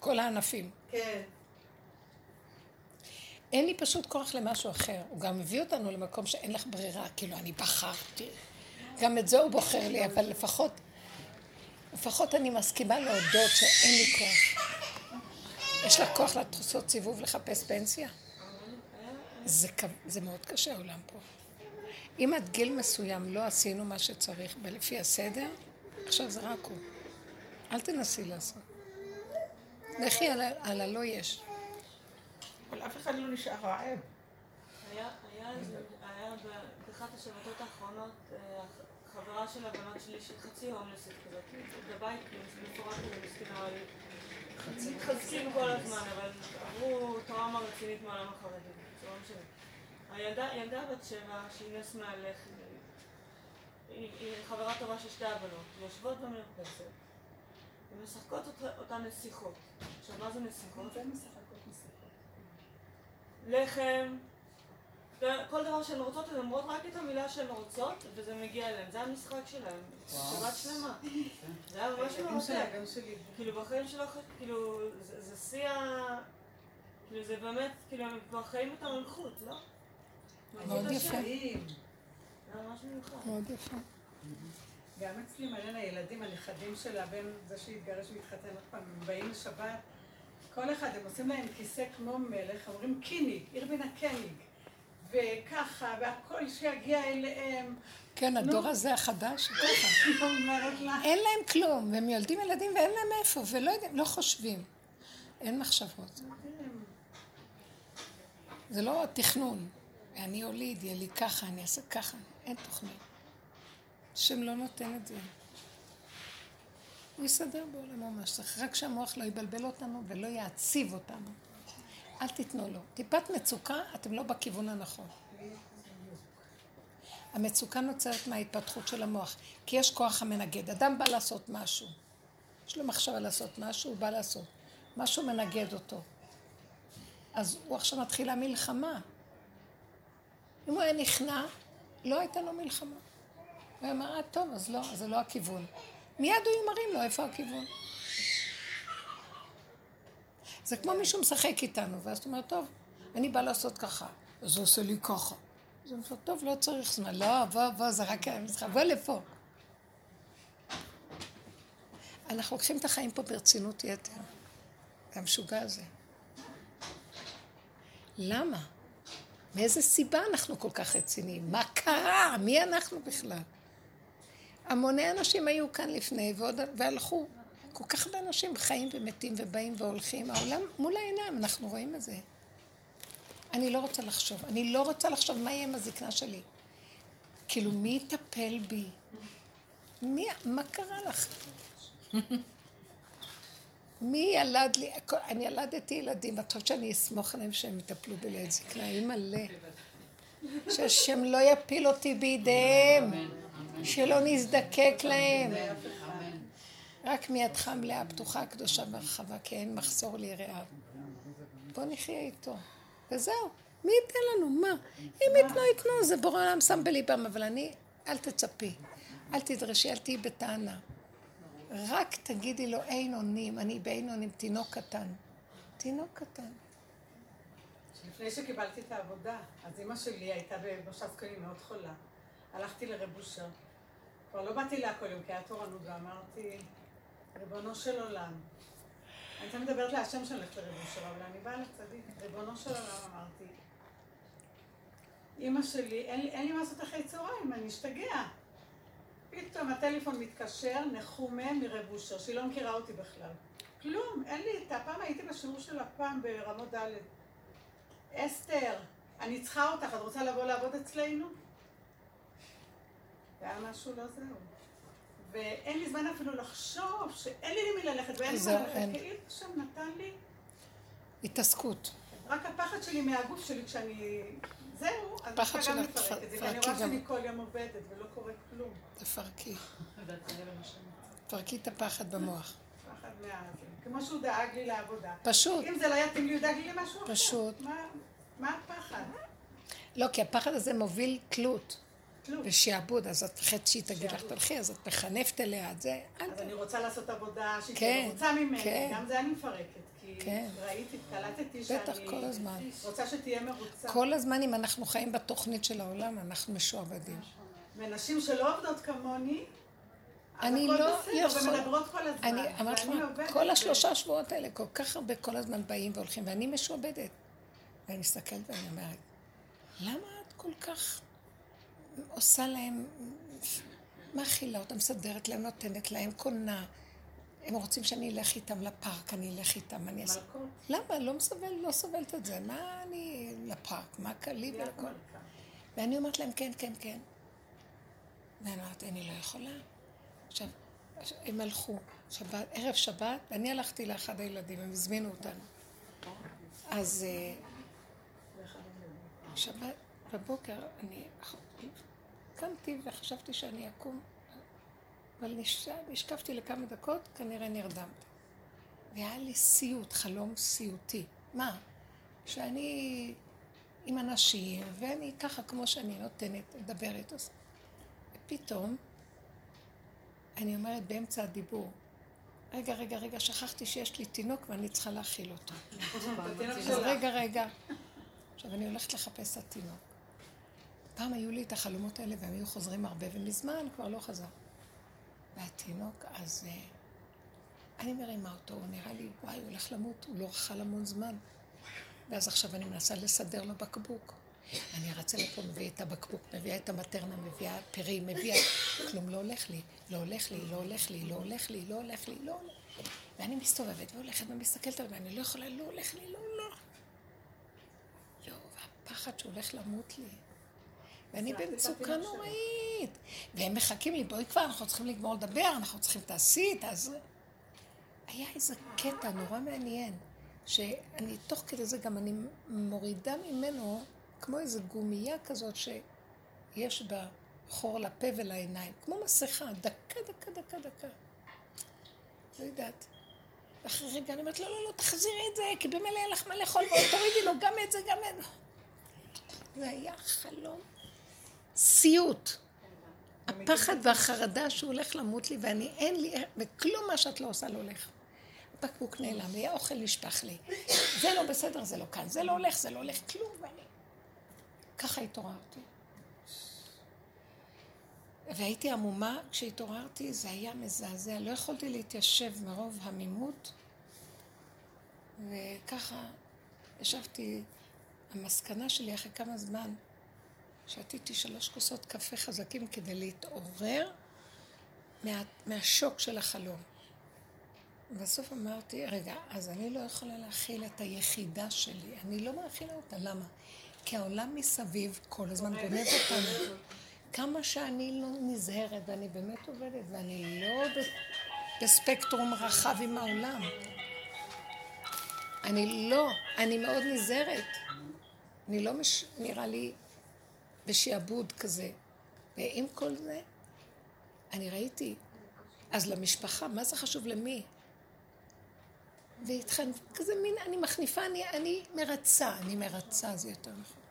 כל הענפים. כן. אין לי פשוט כוח למשהו אחר. הוא גם מביא אותנו למקום שאין לך ברירה, כאילו, אני בחרתי. גם את זה הוא בוחר לי, אבל לפחות, לפחות אני מסכימה להודות שאין לי כוח. יש לך כוח לעשות סיבוב לחפש פנסיה? זה, זה מאוד קשה העולם פה. אם עד גיל מסוים לא עשינו מה שצריך לפי הסדר, עכשיו זה רק הוא. אל תנסי לעשות. לכי על, ה- על הלא יש. אבל אף אחד לא נשאר רעב. היה, היה, היה באחת השבתות האחרונות אה, חברה של הבנות שלי שהיא חצי הומלסית כזאת, בבית כאילו, מפורק כזה מסכנה, מתחזקים כל הזמן, אבל עברו טראומה רצינית מהעולם החרדי, זה לא משנה. הילדה, ילדה בת שבע, שהיא נס מהלך, היא, חברה טובה של שתי הבנות, יושבות במרפסת, ומשחקות אותן נסיכות. עכשיו, מה זה נסיכות? לחם, כל דבר שהן רוצות, הן אומרות רק את המילה שהן רוצות, וזה מגיע אליהן. זה המשחק שלהן. שבת שלמה. זה היה ממש של מרתק. כאילו בחיים שלו, כאילו, זה- שיא ה... כאילו זה באמת, כאילו הם כבר חיים את המלכות, לא? מאוד יפה. זה ממש מיוחד. מאוד יפה. גם אצלי מלא הילדים, הנכדים של הבן, זה שהתגרש והתחתן עוד פעם, הם באים לשבת, כל אחד, הם עושים להם כיסא כמו מלך, אומרים קיניג, אירבינה קניג, וככה, והכל שיגיע אליהם. כן, הדור הזה החדש, ככה. אין להם כלום, והם יולדים ילדים ואין להם מאיפה, ולא יודעים, לא חושבים. אין מחשבות. זה לא תכנון. אני אוליד, יהיה לי ככה, אני אעשה ככה. אין תוכנית. השם לא נותן את זה. הוא יסדר בעולמו מה שצריך, רק שהמוח לא יבלבל אותנו ולא יעציב אותנו. אל תיתנו לו. טיפת מצוקה, אתם לא בכיוון הנכון. המצוקה נוצרת מההתפתחות של המוח, כי יש כוח המנגד. אדם בא לעשות משהו, יש לו מחשבה לעשות משהו, הוא בא לעשות. משהו מנגד אותו. אז הוא עכשיו מתחיל המלחמה. אם הוא היה נכנע, לא הייתה לו מלחמה. הוא אומר, אה, טוב, אז לא, זה לא הכיוון. מיד היו מראים לו איפה הכיוון. זה כמו מישהו משחק איתנו, ואז אתה אומר, טוב, אני בא לעשות ככה, אז הוא עושה לי ככה. אז הוא אומר, טוב, לא צריך זמן, לא, בוא, בוא, זה רק המשחק, בוא לפה. אנחנו לוקחים את החיים פה ברצינות יתר. המשוגע הזה. למה? מאיזה סיבה אנחנו כל כך רציניים? מה קרה? מי אנחנו בכלל? המוני אנשים היו כאן לפני ועוד, והלכו. כל כך הרבה אנשים חיים ומתים ובאים והולכים. העולם מול העיניים, אנחנו רואים את זה. אני לא רוצה לחשוב. אני לא רוצה לחשוב מה יהיה עם הזקנה שלי. כאילו, מי יטפל בי? מי, מה קרה לך? מי ילד לי? אני ילדתי ילדים, ואת חושבת שאני אסמוך עליהם שהם יטפלו בי לעת זקנה? היא מלא. שהשם לא יפיל אותי בידיהם, שלא נזדקק להם. רק מידך מלאה פתוחה, קדושה ורחבה, כי אין מחסור ליראיו. בוא נחיה איתו. וזהו. מי ייתן לנו? מה? אם ייתנו, ייתנו, זה בורא העולם שם בליבם, אבל אני, אל תצפי. אל תדרשי, אל תהיי בטענה. רק תגידי לו אין אונים, אני באין אונים, תינוק קטן. תינוק קטן. לפני שקיבלתי את העבודה, אז אימא שלי הייתה במושב זקנים מאוד חולה. הלכתי לרב אושר. כבר לא באתי לה כל יום, כי היה תורנות, ואמרתי, ריבונו של עולם. אני מדברת להשם שאני הולכת לרב אושר, אבל אני באה לצדיק. ריבונו של עולם, אמרתי. אימא שלי, אין, לי- אין לי מה לעשות אחרי צהריים, אני אשתגע. פתאום הטלפון מתקשר, נחומה מרב אושר, שהיא לא מכירה אותי בכלל. כלום, אין לי את הפעם הייתי בשיעור של הפעם ברמות ד'. אסתר, אני צריכה אותך, את רוצה לבוא לעבוד אצלנו? זה היה משהו לא זהו. ואין לי זמן אפילו לחשוב שאין לי למי ללכת ואין לי מה אין. ללכת. כאילו שם נתן לי התעסקות. רק הפחד שלי מהגוף שלי כשאני... זהו, אז אני גם שלך, מפרק את זה, ואני רואה. שאני כל יום עובדת ולא קורה כלום. תפרקי. תפרקי את הפחד במוח. פחד מהזה. כמו שהוא דאג לי לעבודה. פשוט. אם זה לא יתאים לי, הוא דאג לי למשהו אחר. פשוט. מה- מה הפחד? לא, כי הפחד הזה מוביל תלות ושעבוד, אז את מפחדת שהיא תגיד לך תלכי, אז את מחנפת אליה את זה. אז אני רוצה לעשות עבודה שהיא כן, מרוצה ממני, כן. גם זה אני מפרקת, כי כן. ראיתי, קלטתי בטח, שאני כל הזמן. רוצה שתהיה מרוצה. כל הזמן, אם אנחנו חיים בתוכנית של העולם, אנחנו משועבדים. ונשים שלא עובדות כמוני, אני לא יכול- ומדברות כל הזמן. אני אמרתי ואני לך, כל השלושה שבועות האלה, כל כך הרבה כל הזמן באים והולכים, ואני משועבדת. ואני מסתכלת ואני אומרת, למה את כל כך עושה להם, מאכילה אותם, מסדרת להם, נותנת להם, קונה. הם רוצים שאני אלך איתם לפארק, אני אלך איתם, אני אעשה... למה? לא מסבל, לא סובלת את זה. מה אני לפארק? מה קל לי להיות ולכל? ואני אומרת להם, כן, כן, כן. ואני אומרת, אני לא יכולה. עכשיו, הם הלכו, שבת, ערב שבת, ואני הלכתי לאחד הילדים, הם הזמינו אותנו. אז אה, שבת, בבוקר, אני קמתי וחשבתי שאני אקום, אבל נש- נשקפתי לכמה דקות, כנראה נרדמתי. והיה לי סיוט, חלום סיוטי. מה? שאני עם אנשים, ואני ככה כמו שאני נותנת, מדברת. אז... ופתאום, אני אומרת באמצע הדיבור, רגע, רגע, רגע, שכחתי שיש לי תינוק ואני צריכה להאכיל אותו. אז. רגע, רגע. עכשיו, אני הולכת לחפש את התינוק. פעם היו לי את החלומות האלה והם היו חוזרים הרבה, ומזמן כבר לא חזר. והתינוק, אז אה, אני מרימה אותו, הוא נראה לי, וואי, הוא הולך למות, הוא לא אכל המון זמן. ואז עכשיו אני מנסה לסדר לו בקבוק. אני רצה לפה, מביאה את הבקבוק, מביאה את המטרנה, מביאה פרי, מביאה... כלום לא הולך לי, לא הולך לי, לא הולך לי, לא הולך לי, לא הולך לי, לא הולך לי. ואני מסתובבת והולכת ומסתכלת עליו, ואני לא יכולה, לא הולך לי, לא, לא. יואו, והפחד שהוא הולך למות לי. ואני במצוקה. נוראית. והם מחכים לי, בואי כבר, אנחנו צריכים לגמור לדבר, אנחנו צריכים תעשי, תעזרי. היה איזה קטע נורא מעניין, שאני תוך כדי זה גם אני מורידה ממנו כמו איזו גומייה כזאת שיש בה חור לפה ולעיניים, כמו מסכה, דקה, דקה, דקה, דקה. לא יודעת. אחרי רגע אני אומרת, לא, לא, לא, תחזירי את זה, כי במילא אין לך מה לאכול, תורידי לו גם את זה, גם את זה. זה היה חלום סיוט. הפחד והחרדה שהוא הולך למות לי, ואני אין לי, וכלום מה שאת לא עושה לא הולך. הבקבוק נעלם לי, האוכל נשפך לי. זה לא בסדר, זה לא כאן, זה לא הולך, זה לא הולך, כלום, ואני... ככה התעוררתי. והייתי עמומה, כשהתעוררתי זה היה מזעזע, לא יכולתי להתיישב מרוב עמימות, וככה ישבתי, המסקנה שלי אחרי כמה זמן, שתיתי שלוש כוסות קפה חזקים כדי להתעורר מה, מהשוק של החלום. בסוף אמרתי, רגע, אז אני לא יכולה להכיל את היחידה שלי, אני לא מאכילה אותה, למה? כי העולם מסביב כל הזמן גונב אותנו. כמה שאני לא נזהרת, ואני באמת עובדת, ואני לא בספקטרום רחב עם העולם. אני לא, אני מאוד נזהרת. אני לא מש... נראה לי בשעבוד כזה. ועם כל זה, אני ראיתי, אז למשפחה, מה זה חשוב למי? ואיתכם, כזה מין, אני מחניפה, אני, אני מרצה, אני מרצה, זה יותר נכון.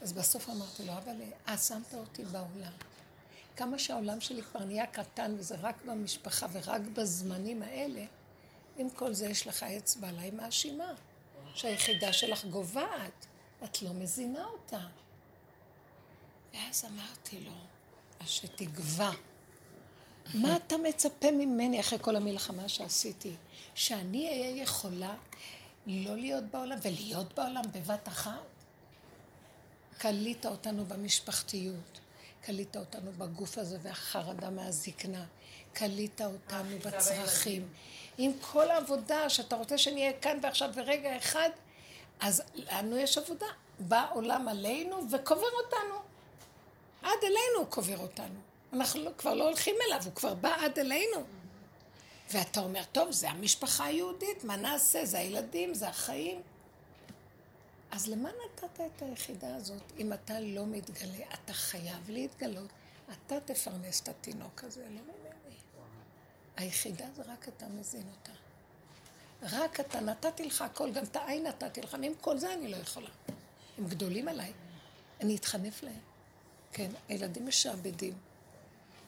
אז בסוף אמרתי לו, אבל אה, שמת אותי בעולם, כמה שהעולם שלי כבר נהיה קטן וזה רק במשפחה ורק בזמנים האלה, עם כל זה יש לך אצבע עליי מאשימה, שהיחידה שלך גוועת, את לא מזינה אותה. ואז אמרתי לו, אז שתגווע. מה אתה מצפה ממני אחרי כל המלחמה שעשיתי? שאני אהיה יכולה לא להיות בעולם ולהיות בעולם בבת אחת? קלית אותנו במשפחתיות, קלית אותנו בגוף הזה והחרדה מהזקנה, קלית אותנו בצרכים. עם כל העבודה שאתה רוצה שנהיה כאן ועכשיו ברגע אחד, אז לנו יש עבודה. בא עולם עלינו וקובר אותנו. עד אלינו הוא קובר אותנו. אנחנו לא, כבר לא הולכים אליו, הוא כבר בא עד אלינו. ואתה אומר, טוב, זה המשפחה היהודית, מה נעשה? זה הילדים, זה החיים. אז למה נתת את היחידה הזאת אם אתה לא מתגלה? אתה חייב להתגלות. אתה תפרנס את התינוק הזה, לא ממני. היחידה זה רק אתה מזין אותה. רק אתה, נתתי לך הכל, גם את העין נתתי לך, ועם כל זה אני לא יכולה. הם גדולים עליי. אני אתחנף להם. כן, הילדים משעבדים.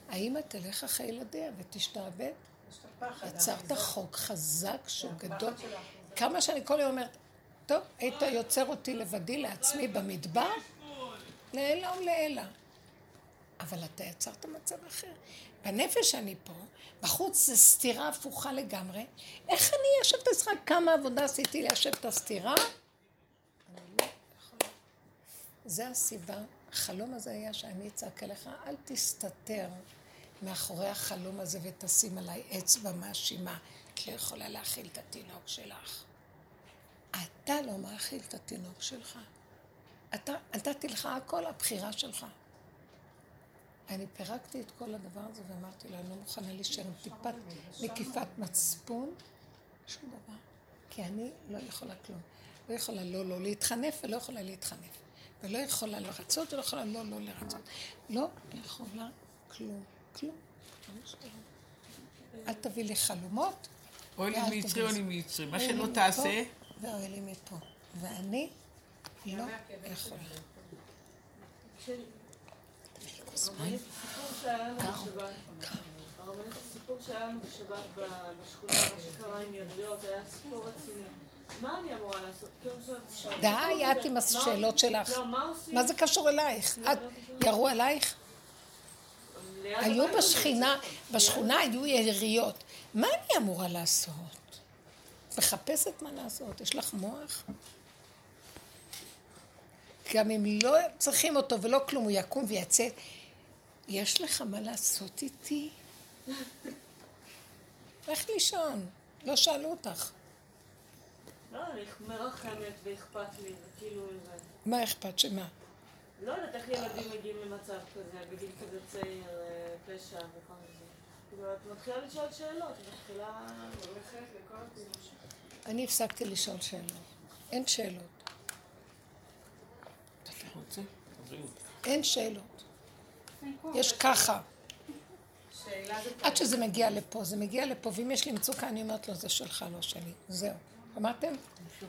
האמא תלך אחרי ילדיה ותשתעבד. את. יצרת חוק חזק שהוא הפחד גדול. כמה שאני כל יום אומרת, טוב, היית יוצר אותי לבדי לעצמי במדבר, לעילא ולעילא. אבל אתה יצרת מצב אחר. בנפש אני פה, בחוץ זה סתירה הפוכה לגמרי. איך אני יושבת אצלך? כמה עבודה עשיתי ליישב את הסתירה? אני לא יכולה. זה הסיבה. החלום הזה היה שאני אצעק אליך, אל תסתתר מאחורי החלום הזה ותשים עליי אצבע מאשימה. את לא יכולה להכיל את התינוק שלך. אתה לא מאכיל את התינוק שלך. אתה, נתתי לך הכל, הבחירה שלך. אני פירקתי את כל הדבר הזה ואמרתי לה, אני לא מוכנה להישאר עם טיפת נקיפת מצפון, שום דבר. כי אני לא יכולה כלום. לא יכולה לא לא להתחנף ולא יכולה להתחנף. ולא יכולה לרצות ולא יכולה לא לא לרצות. לא יכולה כלום. כלום. אל תביא לי חלומות. אוי לי תביא אוי. לי מצרי. מה שלא תעשה, ואוי לי מפה. ואני לא יכולה. הרבנית, סיפור שהיה לנו בשבת, הרבנית, הסיפור שהיה לנו בשבת בשכונה, מה שקרה עם יריות, היה סיפור רציני. מה אני אמורה לעשות? כאילו, די, את עם השאלות מה- שלך. לא, מה זה קשור אלייך? את, ירו עלייך? היו. בשכינה, בשכונה היו יריות. מה אני אמורה לעשות? מחפשת מה לעשות, יש לך מוח? גם אם לא צריכים אותו ולא כלום, הוא יקום ויצא. יש לך מה לעשות איתי? לך לישון, לא שאלו אותך. לא, אני מרחמת ואכפת לי, וכאילו זה. מה אכפת שמה? לא יודעת איך ילדים מגיעים למצב כזה, בגיל כזה צעיר, אה, פשע וכל זה. כאילו, את מתחילה לשאול שאלות, את מתחילה... הולכת לכל שלך. אני הפסקתי לשאול שאלות. אין שאלות. אין שאלות. יש ככה. שאלה זה עד שזה מגיע לפה, זה מגיע לפה, ואם יש לי מצוקה, אני אומרת לו, זה שלך, לא שלי. זהו. אמרתם?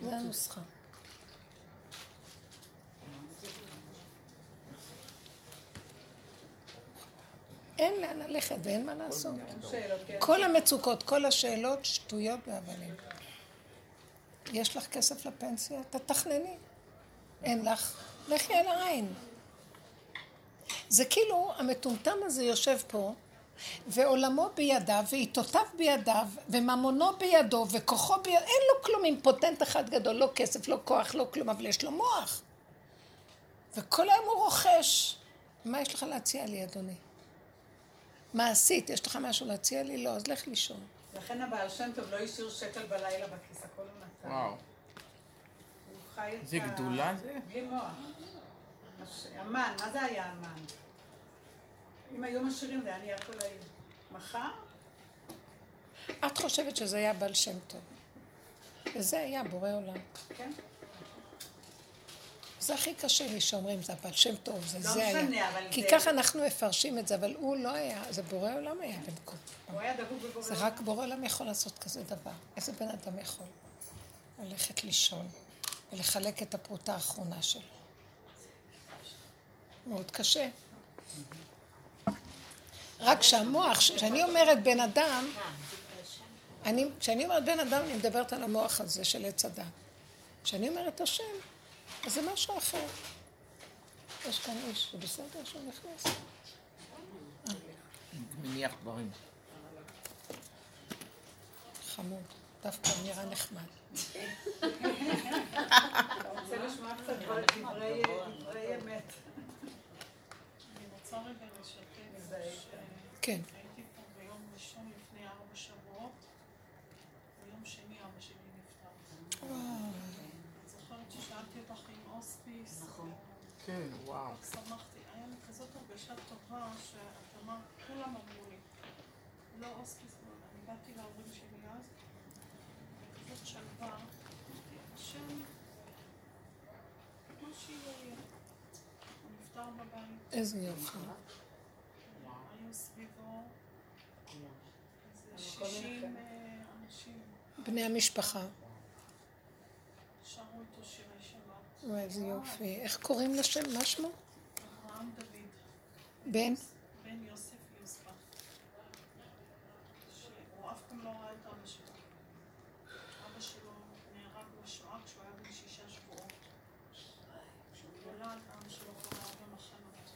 זה הנוסחה. אין לאן ללכת ואין מה לעשות. שאלות, כן. כל המצוקות, כל השאלות, שטויות והבלים. יש לך כסף לפנסיה? תתכנני. אין לך? לכי על העין. זה כאילו המטומטם הזה יושב פה, ועולמו בידיו, ועיתותיו בידיו, וממונו בידו, וכוחו בידו, אין לו כלום, אימפוטנט אחד גדול, לא כסף, לא כוח, לא כלום, אבל יש לו מוח. וכל היום הוא רוכש. מה יש לך להציע לי, אדוני? מה עשית? יש לך משהו להציע לי? לא, אז לך לישון. לכן הבעל שם טוב לא השאיר שקל בלילה בכיס, הכל הוא נתן. וואו. הוא חי את זה גדולה זה? בלי מוח. המן, מה זה היה המן? אם היו משאירים זה היה נהיה כל העיר. מחר? את חושבת שזה היה בעל שם טוב. וזה היה בורא עולם. כן. זה הכי קשה לי שאומרים, זה הבעל שם טוב, זה לא זה היה. משנה, אבל כי זה- ככה אנחנו מפרשים את זה, אבל הוא לא היה, זה בורא עולם היה במקום. הוא היה דבוק בבורא. זה רק בורא עולם יכול לעשות כזה דבר. איזה בן אדם יכול? ללכת לישון ולחלק את הפרוטה האחרונה שלו. מאוד קשה. רק שהמוח, כשאני אומרת בן אדם, אני, כשאני אומרת בן אדם, אני מדברת על המוח הזה של עץ הדת. כשאני אומרת השם, אז זה משהו אחר. יש כאן איש, זה בסדר שהוא נכנס. מניח דברים. חמוד, דווקא נראה נחמד. אתה רוצה לשמוע קצת דברי דברי אמת. אני רוצה רגע לשתף כן. פה ביום ראשון לפני ארבע שבועות, ביום שני אבא שלי נפטר. את זוכרת ששאלתי אותך עם הוספיס? נכון. כן, וואו. שמחתי, היה לי כזאת הרגשה טובה שאת אמרת, כולם אמרו לי, לא הוספיס, לא, אני באתי להורים שלי אז, וכזאת שלווה, אמרתי, השם, מה שיהיה יהיה. הוא נפטר בבית. איזה יופי. היו סביבו איזה 60 אה, אנשים, בני המשפחה. שרו איתו שירי שבת. וואי, איזה יופי. איך קוראים לשם? מה שמו? אברהם דוד, בן? בן יוסף יוספה, שהוא אף פעם לא ראה את אבא שלו. אבא שלו נהרג בשואה כשהוא היה בן שישה שבועות. כשהוא נולד, אבא שלו כבר היה במחנות.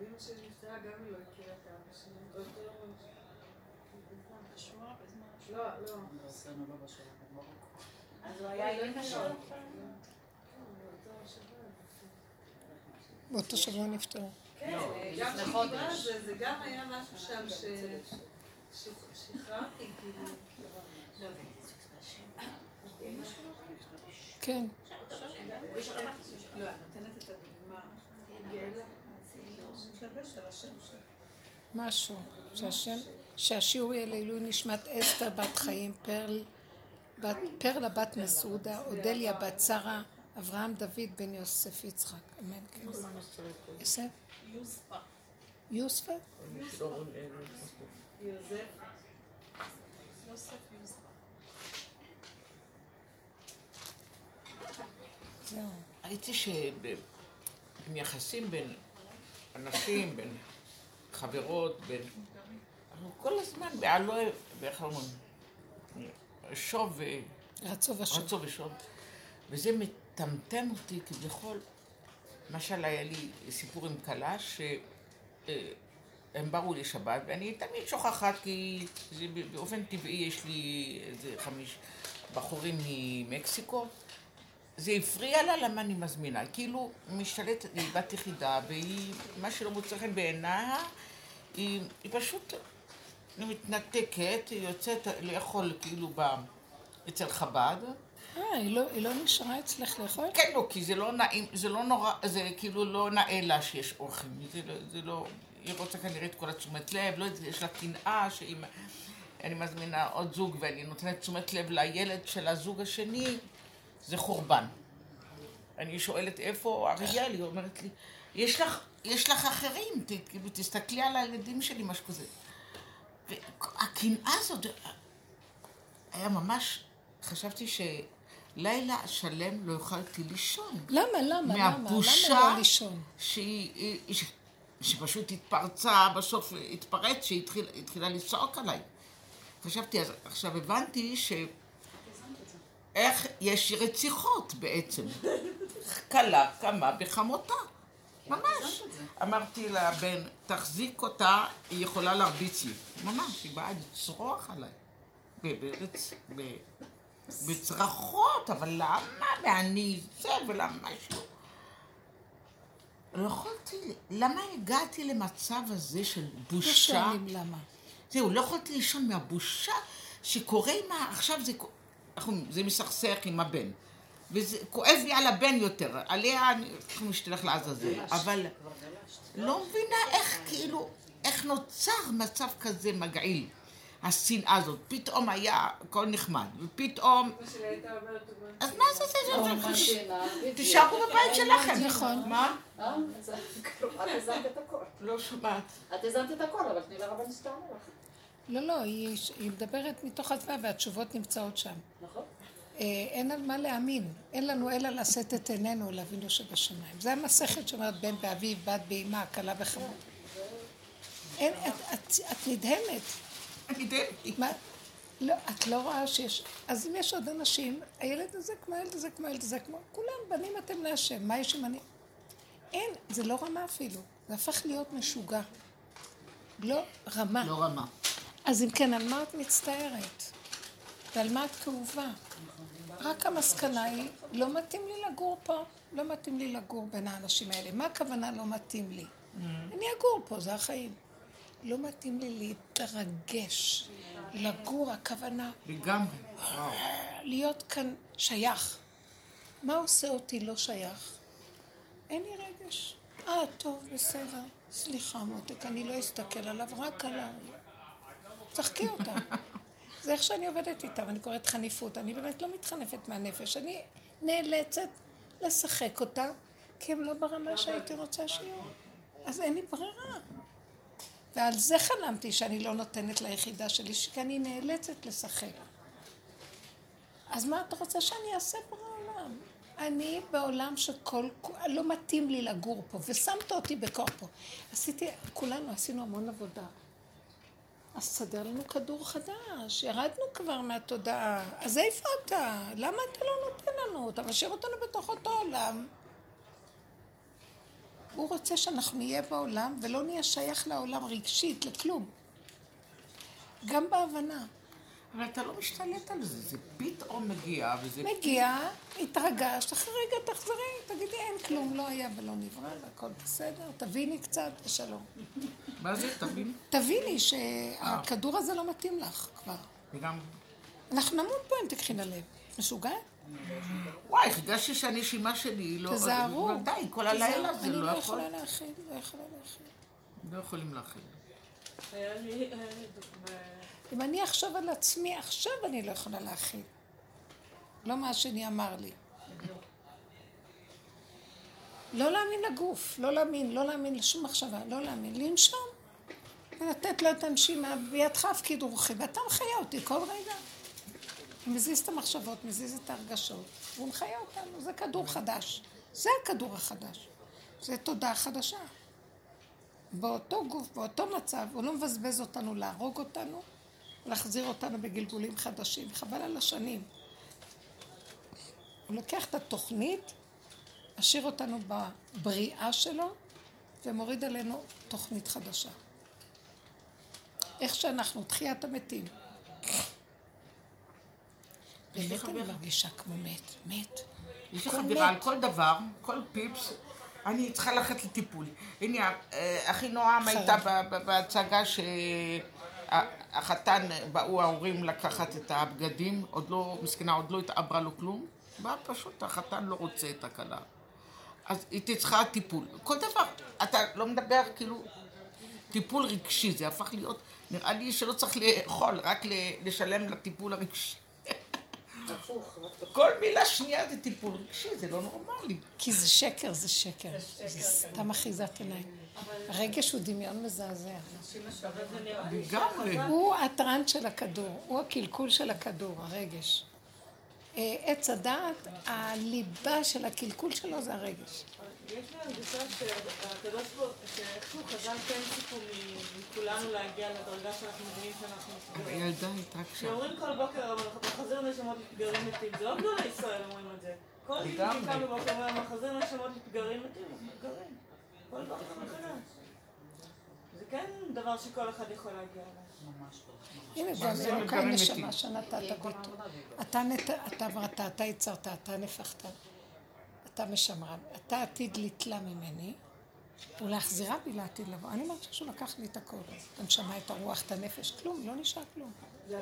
אמא שלי נפטרה, גם היא לא הכירה את אבא שלי. באותו- בשואה, בזמן השואה. לא, לא. אז הוא היה עם קשור. באותו שבוע. נפטר. כן, זה, גם היה משהו שם ש... ש- שחררתי, כאילו. כן. משהו. שהשם, שהשיעור יהיה לעילוי נשמת אסתר בת חיים, פרל, בת, פרלה בת מסעודה, אודליה בת שרה, אברהם דוד בן יוסף יצחק. אמן. כן. יוסף? יוספה. יוספה? ראיתי שביחסים בין אנשים, בין חברות, בין... אנחנו כל הזמן בעלו, איך אומרים? שוב ו... רצו ושוב. רצו ושוב. וזה מטמטם אותי כביכול. למשל, היה לי סיפור עם כלה שהם באו לשבת, ואני תמיד שוכחת, כי זה באופן טבעי יש לי איזה חמיש בחורים ממקסיקו. זה הפריע לה למה אני מזמינה. כאילו, משתלטת, היא בת יחידה, והיא, מה שלא מוצא חן בעיניה, היא, היא פשוט מתנתקת, היא יוצאת לאכול כאילו ב... אצל חב"ד. אה, היא לא, היא לא נשארה אצלך לאכול? כן, לא, כי זה לא נעים, זה לא נורא, זה כאילו לא נאה לה שיש אוכל. זה לא, זה לא, היא רוצה כנראה את כל התשומת לב, לא, יש לה קנאה שאם אני מזמינה עוד זוג ואני נותנת תשומת לב לילד של הזוג השני, זה חורבן. אני שואלת איפה אריאל, היא אומרת לי, יש לך, יש לך אחרים, ת, כאילו, תסתכלי על הילדים שלי, משהו כזה. והקנאה הזאת, היה ממש, חשבתי שלילה שלם לא יכולתי לישון. למה, למה, למה? מהבושה לא לישון? שהיא, שפשוט התפרצה, בסוף התפרץ, שהיא התחיל, התחילה לצעוק עליי. חשבתי, אז עכשיו הבנתי ש... איך יש רציחות בעצם. כלה קמה בחמותה, ממש. אמרתי לבן, תחזיק אותה, היא יכולה להרביץ לי. ממש, היא באה לצרוח עליי. ב- ברצ... ב- בצרחות, אבל למה? ואני זה, ולמה משהו. לא יכולתי, למה הגעתי למצב הזה של לא בושה? שואלים למה. זהו, לא יכולתי לישון מהבושה שקורה עם ה... עכשיו זה, זה מסכסך עם הבן. וזה כואב לי על הבן יותר, עליה אני אנחנו נשתלח לעזאזל. אבל לא מבינה איך כאילו, איך נוצר מצב כזה מגעיל. השנאה הזאת, פתאום היה הכל נחמד, ופתאום... אז מה זה זה? זה? זה- תישארו בבית שלכם. נכון. מה? אה? את הזנת את הכל. לא שומעת. את הזנת את הכל, אבל תני לרבנית שתענה לך. לא, לא, היא מדברת מתוך עצמה והתשובות נמצאות שם. נכון? אה, אין על מה להאמין, אין לנו אלא לשאת את עינינו אל אבינו שבשמיים. זה המסכת שאומרת בן באביו, בת באמה, כלה בחמור. אין, את, את, את נדהמת. מה? לא, את לא רואה שיש... אז אם יש עוד אנשים, הילד הזה כמו הילד הזה, כמו הילד הזה, כמו... כולם בנים אתם להשם, מה יש אם אני... אין, זה לא רמה אפילו. זה הפך להיות משוגע. לא רמה. לא רמה. אז אם כן, על מה את מצטערת? ועל מה את כאובה? רק המסקנה היא, לא מתאים לי לגור פה, לא מתאים לי לגור בין האנשים האלה. מה הכוונה לא מתאים לי? אני אגור פה, זה החיים. לא מתאים לי להתרגש, לגור, הכוונה, לגמרי. וואו. להיות כאן שייך. מה עושה אותי לא שייך? אין לי רגש. אה, טוב, בסדר. סליחה, מותק, אני לא אסתכל עליו, רק עליי. צחקי אותה. זה איך שאני עובדת איתם, אני קוראת חניפות. אני באמת לא מתחנפת מהנפש. אני נאלצת לשחק אותה, כי הם לא ברמה שהייתי רוצה שיהיו. אז אין לי ברירה. ועל זה חלמתי שאני לא נותנת ליחידה שלי, כי אני נאלצת לשחק. אז מה את רוצה שאני אעשה פה בעולם? אני בעולם שכל... לא מתאים לי לגור פה, ושמת אותי בכוח פה. עשיתי, כולנו עשינו המון עבודה. אז סדר לנו כדור חדש, ירדנו כבר מהתודעה. אז איפה אתה? למה אתה לא נותן לנו? אתה משאיר אותנו בתוך אותו עולם. הוא רוצה שאנחנו נהיה בעולם ולא נהיה שייך לעולם רגשית, לכלום. גם בהבנה. אבל אתה לא משתלט על זה, זה פתאום מגיע, וזה... מגיע, התרגשת, אחרי רגע תחזרי, תגידי אין כלום, לא היה ולא נברא, והכל בסדר, תביני קצת ושלום. מה זה, תבין? תביני שהכדור הזה לא מתאים לך כבר. וגם... אנחנו נמות פה אם תקחי ללב. משוגעת? וואי, הרגשתי שהנשימה שלי לא... תזהרו. די, כל הלילה זה אני לא לא יכול. יכולה להכיל, לא יכולה להכיל. לא יכולים להכיל. אם אני אחשוב על עצמי, עכשיו אני לא יכולה להכיל. לא מה השני אמר לי. לא להאמין לגוף, לא להאמין, לא להאמין לשום מחשבה, לא להאמין, לנשום. ולתת לו את הנשימה, בידך הפקיד רוחי, ואתה מחיה אותי כל רגע. הוא מזיז את המחשבות, מזיז את ההרגשות, והוא מחיה אותנו, זה כדור חדש. זה הכדור החדש. זה תודעה חדשה. באותו גוף, באותו מצב, הוא לא מבזבז אותנו להרוג אותנו, להחזיר אותנו בגלגולים חדשים, חבל על השנים. הוא לוקח את התוכנית, משאיר אותנו בבריאה שלו, ומוריד עלינו תוכנית חדשה. איך שאנחנו, תחיית המתים. באמת אני. מרגישה כמו מת, מת. יש לי חברה. על כל דבר, כל פיפס, אני צריכה ללכת לטיפול. הנה, אה, אחי נועם. הייתה בהצגה שהחתן, באו ההורים לקחת את הבגדים, עוד לא, מסכנה, עוד לא התעברה לו כלום, בא פשוט, החתן לא רוצה את הכלה. אז היא צריכה טיפול. כל דבר, אתה לא מדבר כאילו טיפול רגשי, זה הפך להיות, נראה לי שלא צריך לאכול, רק לשלם לטיפול הרגשי. כל מילה שנייה זה טיפול רגשי, זה לא נורמלי. כי זה שקר, זה שקר. זה סתם אחיזת עיניים. הרגש הוא דמיון מזעזע. הוא הטראנט של הכדור, הוא הקלקול של הכדור, הרגש. אה, עץ הדעת, הליבה של הקלקול שלו זה הרגש. יש לי הרגשה שהקדוש ברוך הוא, שאיכשהו חז"ל כן ציפו מ- מכולנו להגיע לדרגה שאנחנו מבינים שאנחנו מסוגלים. הילדה הייתה. שאומרים כל בוקר, אבל מחזיר נשמות לפגרים מתים, זה לא גדולי ישראל אומרים את זה. כל מי. שקם בבוקר אומר, מחזיר נשמות לפגרים מתים, מתגרים. כל בוקר מחדש. זה כן דבר שכל אחד יכול להגיע אליו. הנה, זה אלוקי מתגרים נשמה מתים. שנתת ביטוי. אתה נת- אתה בראת, אתה יצרת, אתה נפחת, אתה משמרן. אתה עתיד לתלה ממני, ולהחזירה בי לעתיד לבוא. אני מרגישה שהוא לקח לי את הכל. את הנשמה, את הרוח, את הנפש, כלום, לא נשאר כלום.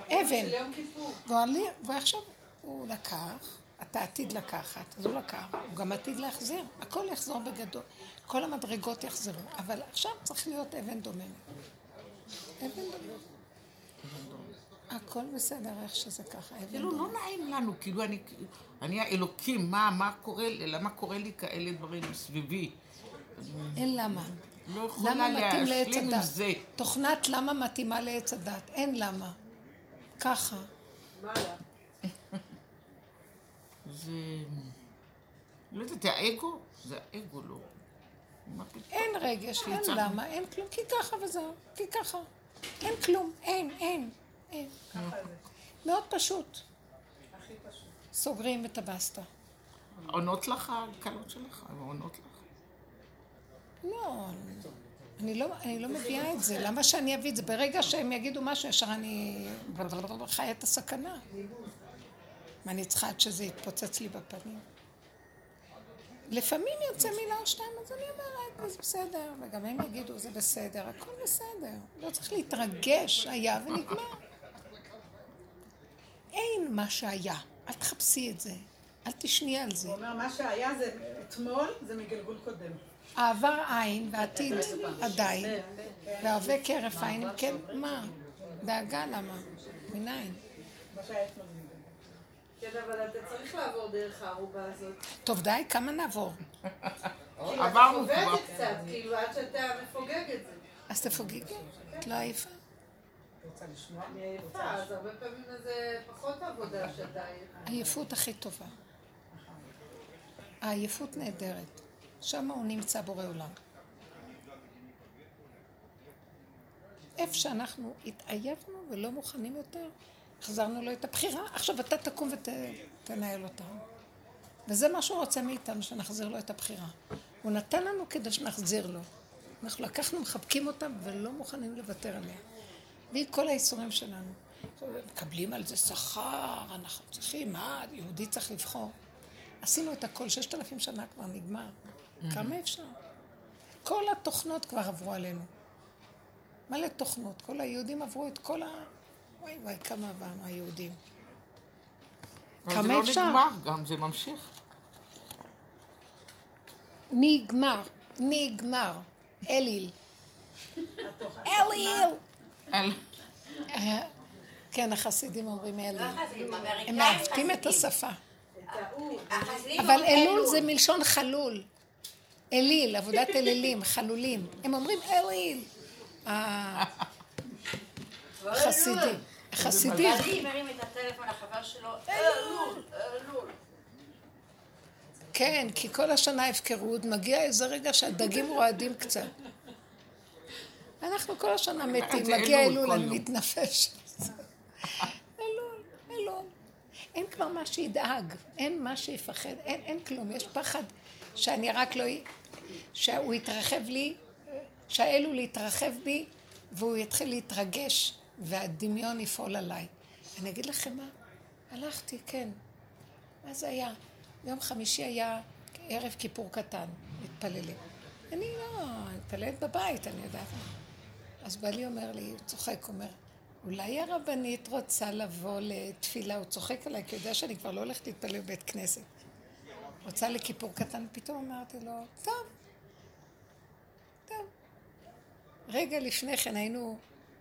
אבן. ועכשיו הוא לקח, אתה עתיד לקחת, אז הוא לקח, הוא גם עתיד להחזיר, הכל יחזור בגדול, כל המדרגות יחזרו, אבל עכשיו צריך להיות אבן דוממת. אבן דוממת. הכל בסדר, איך שזה ככה, כאילו, לא. נעים לנו, כאילו, אני, אני האלוקים, מה, מה קורה לי, למה קורה לי כאלה דברים מסביבי? אין למה. לא יכולה להשלים עם? זה. תוכנת למה מתאימה לעץ הדת? אין למה. ככה. זה... לא יודעת, זה האגו? זה האגו, לא. אין רגש, אין למה, אין כלום, כי ככה וזהו, כי ככה. אין כלום, אין, אין, אין. ככה זה. מאוד פשוט. הכי פשוט. סוגרים את הבסטה. עונות לך הקלות שלך? הן עונות לך? לא, אני לא, אני לא מביאה את זה. למה שאני אביא את זה? ברגע שהם יגידו משהו, ישר אני חיה את הסכנה. מה אני צריכה עד שזה יתפוצץ לי בפנים? לפעמים יוצא מילה או שתיים, אז אני אומרת, זה בסדר, וגם הם יגידו, זה בסדר, הכל בסדר. לא צריך להתרגש, היה ונגמר. אין מה שהיה, אל תחפשי את זה, אל תשני על זה. הוא אומר, מה שהיה זה אתמול, זה מגלגול קודם. העבר עין והעתיד עדיין, וההווה כהרף עין, אם כן, מה? דאגה למה? מניין? מה שהיה אתמול. כן, אבל אתה צריך לעבור דרך הערובה הזאת. טוב, די, כמה נעבור? כאילו, עברנו חווה כבר. את זה קצת, כאילו, עד שאתה מפוגג את זה. אז תפוגגי, את לא עייפה. רוצה לשמוע? אני עייפה, אז הרבה פעמים זה פחות עבודה שאתה עייף. העייפות הכי טובה. העייפות נהדרת. שם הוא נמצא בורא עולם. איפה שאנחנו התעייפנו ולא מוכנים יותר, החזרנו לו את הבחירה, עכשיו אתה תקום ותנהל אותה. וזה מה שהוא רוצה מאיתנו, שנחזיר לו את הבחירה. הוא נתן לנו כדי שנחזיר לו. אנחנו לקחנו, מחבקים אותה ולא מוכנים לוותר עליה. והיא כל האיסורים שלנו. מקבלים על זה שכר, אנחנו צריכים, מה, יהודי צריך לבחור. עשינו את הכל, ששת אלפים שנה כבר נגמר. כמה אפשר? כל התוכנות כבר עברו עלינו. מלא תוכנות. כל היהודים עברו את כל ה... וואי וואי, כמה עברנו היהודים. כמה זה לא אפשר? נגמר גם, זה ממשיך. נגמר, נגמר. אליל. אליל! אל- אה, כן, החסידים אומרים אליל. לא הם מעוותים את. השפה. אבל אלול זה מלשון חלול. אליל, עבודת אלילים, חלולים. הם אומרים אליל. החסידים. החסידים. בעלי מרים את הטלפון לחבר שלו, אלול, אלול. כן, כי כל השנה הפקרות, מגיע איזה רגע שהדגים רועדים קצת. אנחנו כל השנה מתים, זה מגיע אלול אני יום. מתנפשת. אלול, אלול. אין כבר מה שידאג, אין מה שיפחד, אין, אין כלום, יש פחד שאני רק לא... שהוא יתרחב לי, שהאלול יתרחב בי, והוא יתחיל להתרגש, והדמיון יפעול עליי. אני אגיד לכם מה, הלכתי, כן. מה זה היה? יום חמישי היה ערב כיפור קטן, מתפללים. אני לא, אני מתפללת בבית, אני יודעת. אז בעלי אומר לי, הוא צוחק, אומר, אולי הרבנית רוצה לבוא לתפילה, הוא צוחק עליי, כי הוא יודע שאני כבר לא הולכת להתפלל בבית כנסת. רוצה לכיפור קטן, פתאום אמרתי לו, טוב, טוב. רגע לפני כן היינו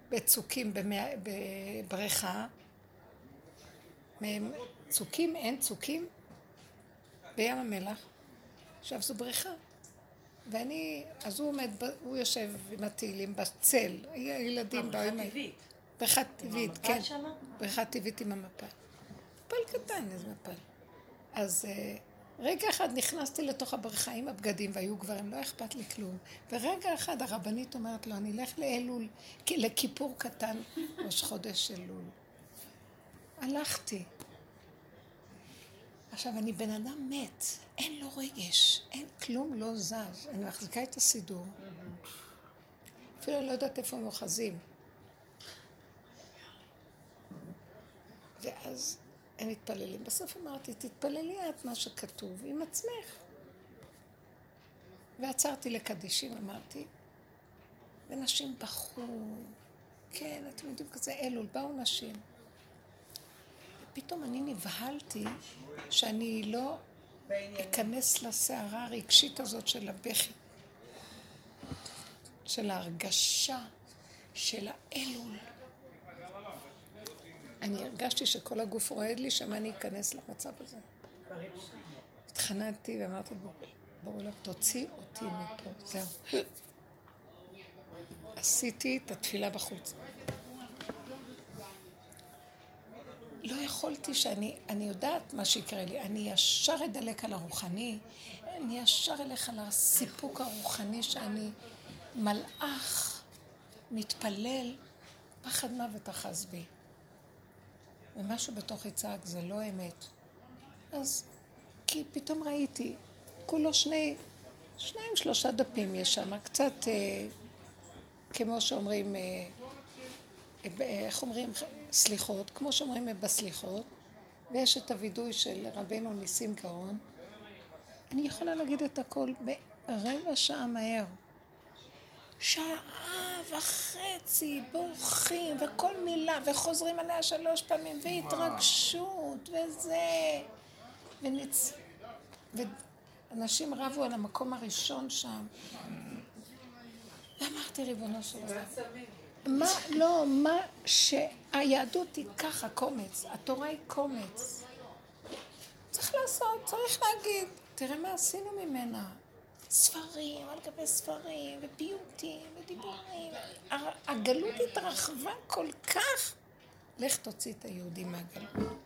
בצוקים בבריכה, צוקים, אין צוקים, בים המלח. עכשיו זו בריכה. ואני, אז הוא עומד, הוא יושב עם התהילים בצל, הילדים באו עם... ה- טבעית. בריכה טבעית, כן. בריכה טבעית עם המפל. מפל קטן, איזה מפל. אז אה, רגע אחד נכנסתי לתוך הבריכה עם הבגדים, והיו גברים, לא אכפת לי כלום. ורגע אחד הרבנית אומרת לו, אני אלך לאלול, כי- לכיפור קטן, ראש חודש אלול. הלכתי. עכשיו, אני בן אדם מת, אין לו רגש, אין כלום לא זז. אני מחזיקה את הסידור. אפילו לא יודעת איפה הם אוחזים. ואז הם מתפללים. בסוף אמרתי, תתפללי את מה שכתוב עם עצמך. ועצרתי לקדישים, אמרתי, ונשים בכו. כן, אתם יודעים, כזה אלול, באו נשים. ופתאום אני נבהלתי שאני לא אכנס לסערה הרגשית הזאת של הבכי, של ההרגשה, של האלול. אני הרגשתי שכל הגוף רועד לי, שמה אני אכנס למצב הזה. התחננתי ואמרתי, בוא, בואו לא, תוציא אותי מפה, זהו. עשיתי את התפילה בחוץ. לא יכולתי שאני, אני יודעת מה שיקרה לי, אני ישר אדלק על הרוחני, אני ישר אלך על הסיפוק הרוחני שאני מלאך, מתפלל, פחד מוות אחז בי. ומשהו בתוך יצעק, זה לא אמת. אז, כי פתאום ראיתי, כולו שני, שניים שלושה דפים יש שם, קצת אה, כמו שאומרים, אה, אה, איך אומרים, סליחות, כמו שאומרים בסליחות, ויש את הווידוי של רבנו ניסים גאון. אני יכולה להגיד את הכל ברבע שעה מהר. שעה וחצי בורחים, וכל מילה, וחוזרים עליה שלוש פעמים, והתרגשות, וזה, ונצ... ואנשים רבו על המקום הראשון שם. ואמרתי, ריבונו של עולם, מה, לא, מה שהיהדות היא ככה, קומץ, התורה היא קומץ. צריך לעשות, צריך להגיד, תראה מה עשינו ממנה. ספרים על גבי ספרים, ופיוטים, ודיבורים. הגלות התרחבה כל כך. לך תוציא את היהודים מהגלות.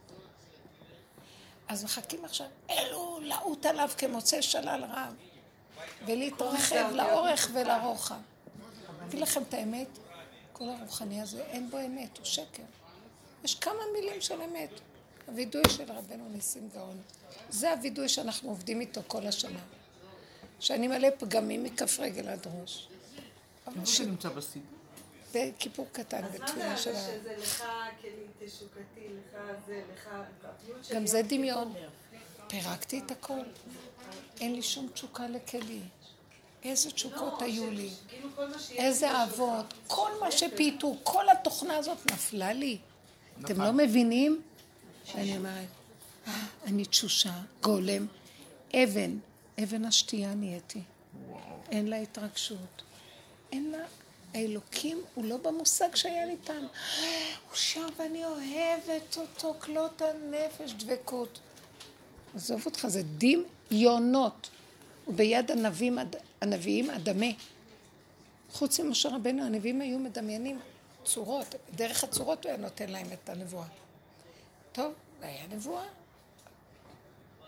אז מחכים עכשיו, אלו לעוט עליו כמוצא שלל רב, ולהתרחב לאורך ולרוחב. אגיד לכם את האמת, כל הרוחני הזה, אין בו אמת, הוא שקר. יש כמה מילים של אמת. הווידוי של רבנו ניסים גאון. זה הווידוי שאנחנו עובדים איתו כל השנה. שאני מלא פגמים מכף רגל עד ראש. מה שנמצא בסיפור? בכיפור קטן, בתפילה של ה... אז מה שזה לך כלי תשוקתי, לך זה, לך... גם זה דמיון. פירקתי את הכל. אין לי שום תשוקה לכלי. איזה תשוקות היו לי. כאילו. איזה אהבות. כל מה שפיתו, כל התוכנה הזאת נפלה לי. אתם לא מבינים? שאני אומרת, "אה, אני תשושה, גולם, אבן, אבן השתייה נהייתי. אין לה התרגשות. אין לה... האלוקים הוא לא במושג שהיה לי פעם. הוא שם ואני אוהבת אותו, כלות הנפש, דבקות. עזוב אותך, זה דמיונות. וביד הנביאים, הנביאים אדמה. חוץ ממשה רבנו, הנביאים היו מדמיינים צורות. דרך הצורות הוא היה נותן להם את הנבואה. טוב, זה היה נבואה.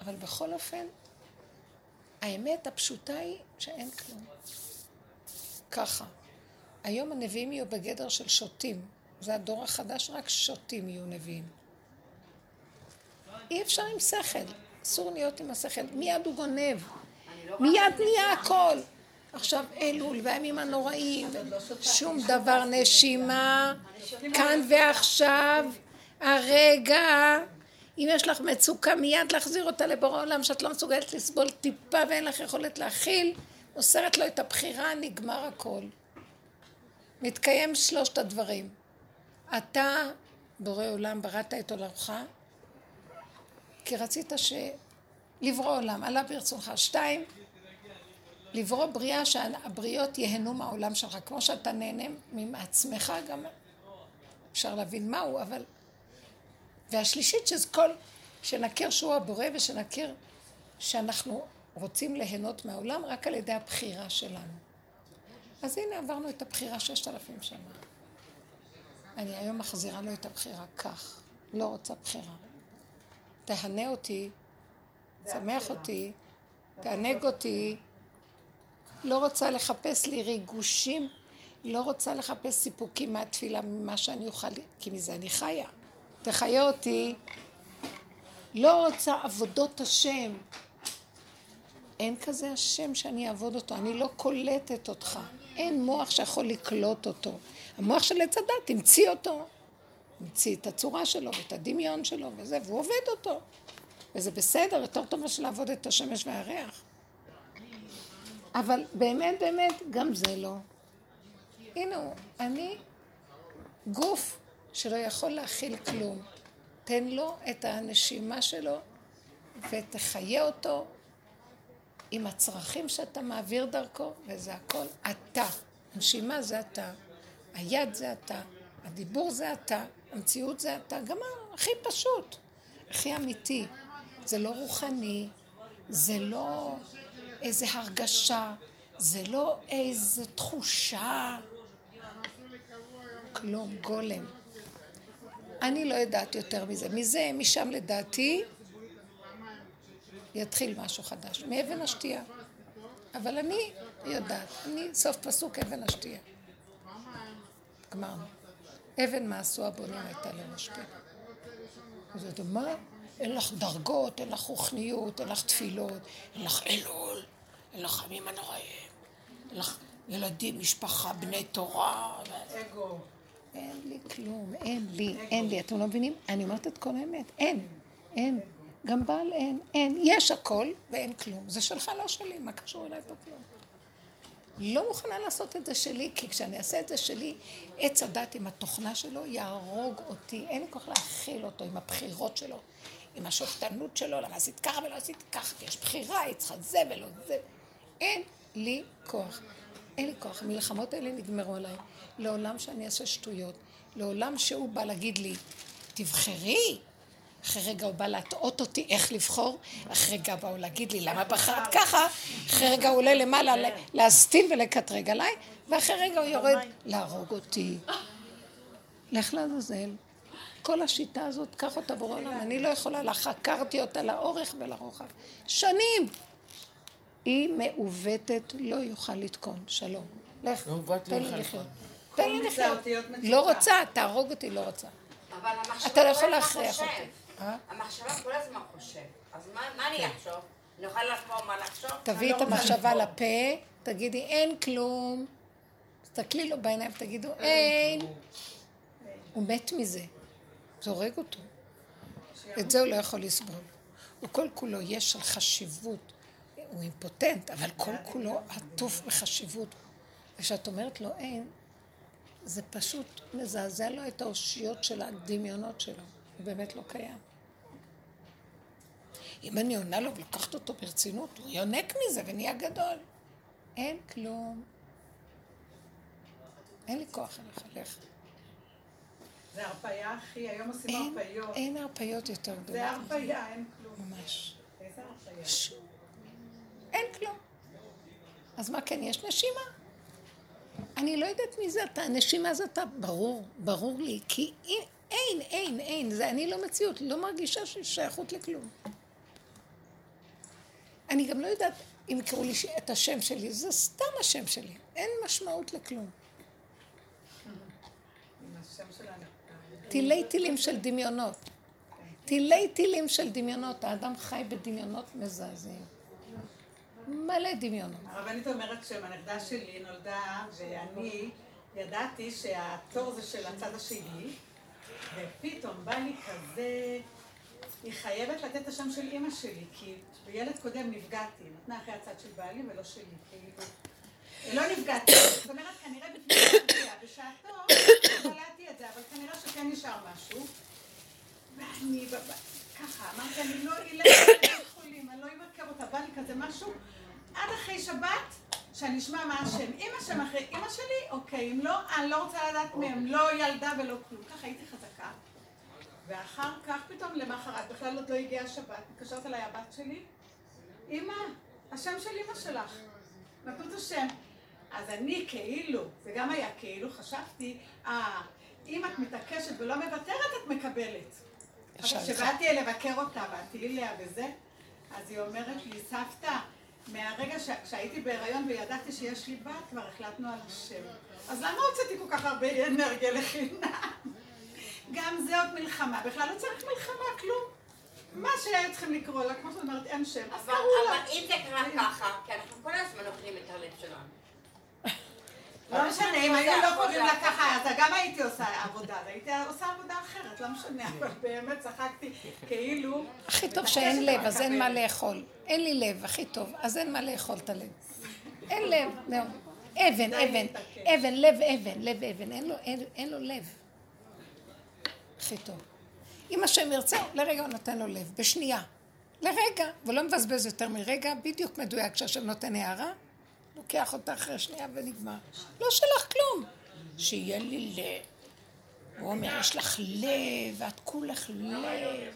אבל בכל אופן, האמת הפשוטה היא שאין כלום. ככה. היום הנביאים יהיו בגדר של שוטים. זה הדור החדש, רק שוטים יהיו נביאים. אי אפשר עם שכל. אסור להיות עם השכל. מיד הוא גונב. מיד נהיה הכל. עכשיו אלול והימים הנוראים, שום דבר נשימה, כאן ועכשיו, הרגע, אם יש לך מצוקה מיד להחזיר אותה לבורא עולם שאת לא מסוגלת לסבול טיפה ואין לך יכולת להכיל, מוסרת לו את הבחירה, נגמר הכל. מתקיים שלושת הדברים. אתה, בורא עולם, בראת את עולמך, כי רצית ש... לברוא עולם, עלה ברצונך. שתיים, לברוא בריאה שהבריות ייהנו מהעולם שלך, כמו שאתה נהנה מעצמך גם אפשר להבין מהו, אבל... והשלישית שזה כל... שנכיר שהוא הבורא ושנכיר שאנחנו רוצים ליהנות מהעולם רק על ידי הבחירה שלנו. אז הנה עברנו את הבחירה ששת אלפים שנה. אני היום מחזירה לו את הבחירה כך, לא רוצה בחירה. תהנה אותי, תשמח אותי, תענג אותי, לא רוצה לחפש לי ריגושים, לא רוצה לחפש סיפוקים מהתפילה, ממה שאני אוכל, כי מזה אני חיה. תחיה אותי, לא רוצה עבודות השם. אין כזה השם שאני אעבוד אותו, אני לא קולטת אותך. אין מוח שיכול לקלוט אותו. המוח של עץ הדת המציא אותו. המציא את הצורה שלו ואת הדמיון שלו וזה, והוא עובד אותו. וזה בסדר, יותר טוב מאשר לעבוד את השמש והריח. אבל באמת, באמת, גם זה לא. הנה הוא, אני גוף שלא יכול להכיל כלום. תן לו את הנשימה שלו ותחיה אותו עם הצרכים שאתה מעביר דרכו, וזה הכל אתה. הנשימה זה אתה, היד זה אתה, הדיבור זה אתה, המציאות זה אתה, גמר, הכי פשוט, הכי אמיתי. זה לא רוחני, זה לא איזה הרגשה, זה לא איזה תחושה, כלום, גולם. אני לא יודעת יותר מזה. מזה, משם לדעתי, יתחיל משהו חדש, מאבן השתייה. אבל אני יודעת, אני סוף פסוק אבן השתייה. גמרנו. אבן מה עשו הבונים הייתה משפיעה. אז אתה מה? אין לך דרגות, אין לך רוחניות, אין לך תפילות, אין לך אלול, אין לך ימים הנוראים, אין לך ילדים, משפחה, בני תורה. אגו. אין לי כלום, אין לי, אין לי. אתם לא מבינים? אני אומרת את כל האמת. אין, אין. גם בעל אין, אין. יש הכל ואין כלום. זה שלך, לא שלי. מה קשור אליי פה כלום? לא מוכנה לעשות את זה שלי, כי כשאני אעשה את זה שלי, עץ הדת עם התוכנה שלו יהרוג אותי. אין לי כוח להכיל אותו עם הבחירות שלו, עם השופטנות שלו, למה עשית ככה ולא עשית ככה, כי יש בחירה, היא צריכה זה ולא זה. אין לי כוח. אין לי כוח. המלחמות האלה נגמרו עליי. לעולם שאני אעשה שטויות. לעולם שהוא בא להגיד לי, תבחרי. אחרי רגע הוא בא להטעות אותי איך לבחור, אחרי רגע באו להגיד לי למה בחרת ככה, אחרי רגע הוא עולה למעלה ל- להסטין ולקטרג עליי, ואחרי רגע הוא יורד להרוג אותי. לך לעזאזל. כל השיטה הזאת, קח אותה בורא עולם, אני לא יכולה לה, חקרתי אותה לאורך ולרוחב. שנים! היא מעוותת, לא יוכל לתקון. שלום. לך, מעוות תן לי לך. לחיות. תן לי לחיות. לא רוצה, תהרוג אותי, לא רוצה. אתה לא יכול הזמן להכריח. אותי. המחשבה כל הזמן חושב. אז מה אני אחשוב? אני אוכל לחשוב מה לחשוב? תביאי לא את רוצה המחשבה. לפה, תגידי אין כלום. תסתכלי לו בעיניים ותגידו אין. הוא מת מזה. זה הורג אותו. את זה הוא לא יכול לסבול. הוא כל כולו יש של חשיבות. הוא אימפוטנט, אבל כל כולו עטוף בחשיבות. וכשאת אומרת לו אין, זה פשוט מזעזע לו את האושיות של הדמיונות שלו. הוא באמת לא קיים. אם אני עונה לו ולוקחת אותו ברצינות, הוא יונק מזה ונהיה גדול. אין כלום. אין לי כוח אליך, לך. זה הרפאיה, אחי, היום עושים הרפאיות. אין הרפיות יותר זה גדולות. הרפאיה, אין כלום. ממש. איזה הרפאיה? ש- אין כלום. אז מה כן, יש נשימה? אני לא יודעת מי זה אתה, הנשימה זה אתה, ברור, ברור לי, כי אין, אין, אין, אין, זה אני לא מציאות, לא מרגישה שיש שייכות לכלום. אני גם לא יודעת אם יקראו לי את השם שלי, זה סתם השם שלי, אין משמעות לכלום. תילי תילים של דמיונות. תילי תילים של דמיונות, האדם חי בדמיונות מזעזעים. מלא דמיונות. הרבנית אומרת שהנכדה שלי נולדה, ואני ידעתי שהתור זה של הצד השני, ופתאום בא לי כזה, היא חייבת לתת את השם של אימא שלי, כי בילד קודם נפגעתי, נתנה אחרי הצד של בעלי ולא שלי, כאילו. לא נפגעתי, זאת אומרת, כנראה בפני בשעתו, קלטתי את זה, אבל כנראה שכן נשאר משהו. ואני, ככה, אמרתי, אני לא אלך לבית אני לא אבקר אותה, בא לי כזה משהו, עד אחרי שבת, שאני אשמע מה השם. אם השם אחרי אימא שלי, אוקיי, אם לא, אני לא רוצה לדעת מהם, לא ילדה ולא כלום. ככה הייתי חזקה. ואחר כך, פתאום למחרת, בכלל עוד לא הגיעה השבת, מתקשרת אליי הבת שלי, אמא, השם של אמא שלך. נתנו את השם. אז אני כאילו, זה גם היה כאילו, חשבתי, אה, אם את מתעקשת ולא מוותרת, את מקבלת. לך. כשבאתי לבקר אותה, באתי אליה וזה, אז היא אומרת לי, סבתא, מהרגע שהייתי בהיריון וידעתי שיש לי בת, כבר החלטנו על השם. אז למה הוצאתי כל כך הרבה אנרגיה לחינם? גם זה עוד מלחמה, בכלל לא צריך מלחמה, כלום. מה שהיו צריכים לקרוא לה, כמו שאת אומרת, אין שם, אז אבל קראו לה. אבל אם זה קרה ככה, כי אנחנו כל הזמן אוכלים את הלב שלנו. לא משנה, אם היו לא קוראים לה ככה, אז גם הייתי עושה עבודה, הייתי עושה עבודה אחרת, לא משנה, אבל באמת צחקתי כאילו... הכי טוב שאין לב, אז אין מה לאכול. אין לי לב, הכי טוב, אז אין מה לאכול את הלב. אין לב, זהו. אבן, די אבן, להתעקש. אבן, לב אבן, לב אבן, אין לו, אין, אין לו לב. טוב. אם השם ירצה, לרגע הוא נותן לו לב, בשנייה. לרגע, ולא מבזבז יותר מרגע, בדיוק מדויק כשהשם נותן הערה, לוקח אותה אחרי שנייה ונגמר. לא שלך כלום. שיהיה לי לב. הוא אומר, יש לך לב, ואת כולך לב,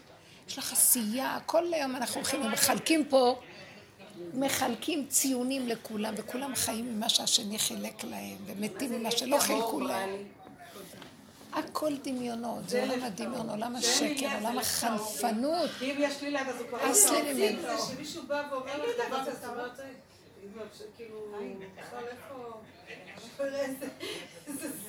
יש לך עשייה. כל היום אנחנו הולכים ומחלקים פה, מחלקים ציונים לכולם, וכולם חיים ממה שהשני חילק להם, ומתים ממה שלא חילקו להם. הכל דמיונות, זה עולם הדמיון. עולם השקר, עולם החנפנות. אם יש לי לב אז הוא כבר... לא לי. ממנו. זה שמישהו בא ואומר לך דבר כזה, כזה, אבל- אמרת, כאילו,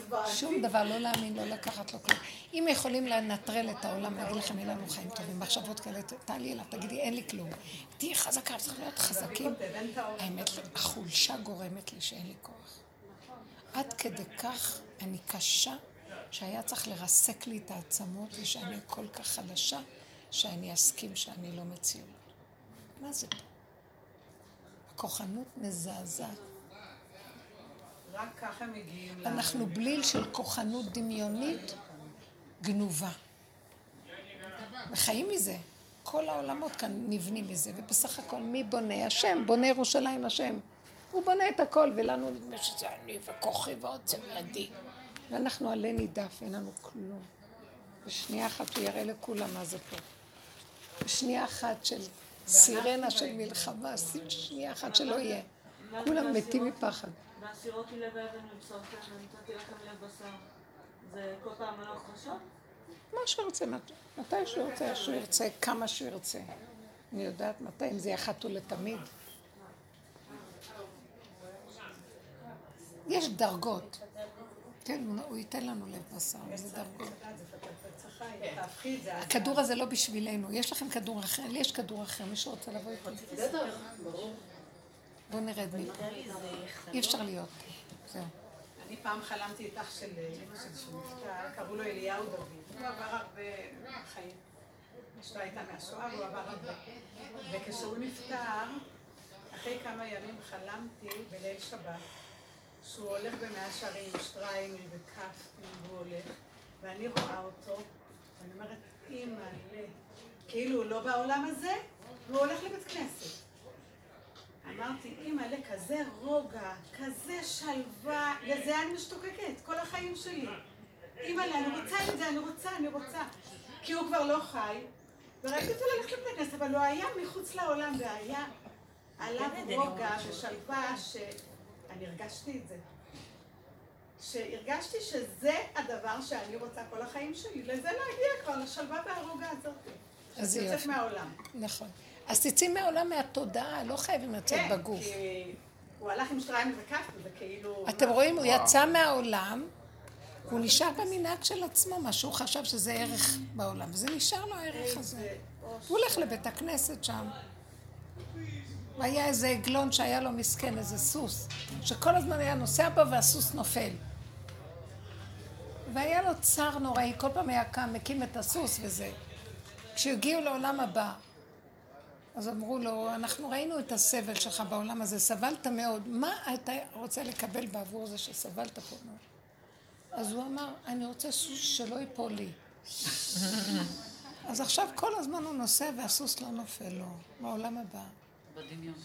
זוועה. שום דבר, לא להאמין, לא לקחת לו כלום. אם יכולים לנטרל את העולם, להגיד לכם, אין לנו חיים טובים, מחשבות כאלה, תעלי אליו, תגידי, אין לי כלום. תהיי חזקה, צריך להיות חזקים. האמת, החולשה גורמת לי שאין לי כוח. עד כדי כך אני קשה, שהיה צריך לרסק לי את העצמות, ושאני כל כך חלשה, שאני אסכים שאני לא מציאות. מה זה פה? הכוחנות מזעזעת. רק ככה מגיעים ל... אנחנו בליל של כוחנות דמיונית גנובה. וחיים מזה. כל העולמות כאן נבנים מזה, ובסך הכל מי בונה? השם, בונה ירושלים השם. הוא בונה את הכל, ולנו נדמה שזה אני וכוחי ועוצם ידי. ואנחנו עלה נידף, אין לנו כלום. בשנייה אחת הוא יראה לכולם מה זה פה. בשנייה אחת של סירנה של מלחמה, שנייה אחת שלא יהיה. כולם מתים מפחד. והסירות לי לב אבן ובשרתם, ונתתי לכם לב בשר. זה כל פעם הלוך חשוב? מה מת- מתי שהוא ירצה, שהוא ירצה, כמה שהוא ירצה. אני יודעת מתי, אם זה יהיה חתול לתמיד. יש דרגות. כן, הוא- ייתן לנו לב בשר, זה זה. אז- הכדור הזה לא בשבילנו, יש לכם כדור אחר, לי יש כדור אחר, מישהו רוצה לבוא איתי? בואו נרד מפה. אי אפשר להיות. זהו. אני פעם חלמתי את אח של אמא שלי שנפטר, קראו לו אליהו דוד. הוא עבר הרבה חיים. אשתו הייתה מהשואה והוא עבר הרבה. וכשהוא נפטר, אחרי כמה ימים חלמתי בליל שבת, שהוא הולך במאה שערים שטריימל וכף, והוא הולך, ואני רואה אותו, ואני אומרת, אימא'לה, כאילו הוא לא בעולם הזה, והוא הולך לבית כנסת. אמרתי, אימא'לה, כזה רוגע, כזה שלווה, לזה אני משתוקקת, כל החיים שלי. אימא'לה, אני רוצה את זה, אני רוצה, אני רוצה. כי הוא כבר לא חי, וראיתי אותו ללכת לבית הכנסת, אבל הוא היה מחוץ לעולם, והיה עליו רוגע ושלווה, שאני הרגשתי את זה. שהרגשתי שזה הדבר שאני רוצה כל החיים שלי, לזה להגיע כבר, לשלווה והרוגע הזאת. אז יוצאת יופי. מהעולם. נכון. אז תצאי מהעולם מהתודעה, לא חייבים לצאת כן, בגוף. כי הוא הלך עם שטריימל וכף, וכאילו... אתם רואים, הוא יצא מהעולם, הוא נשאר במנהג של עצמו, מה שהוא חשב שזה ערך בעולם, וזה נשאר לו הערך הזה. הוא הולך לבית הכנסת שם. והיה איזה עגלון שהיה לו מסכן, איזה סוס, שכל הזמן היה נוסע בו והסוס נופל. והיה לו צער נוראי, כל פעם היה קם, מקים את הסוס וזה. כשהגיעו לעולם הבא, אז אמרו לו, אנחנו ראינו את הסבל שלך בעולם הזה, סבלת מאוד, מה אתה רוצה לקבל בעבור זה שסבלת פה מאוד? אז הוא אמר, אני רוצה סוס שלא ייפול לי. אז עכשיו כל הזמן הוא נוסע והסוס לא נופל לו, בעולם הבא. בדמיון.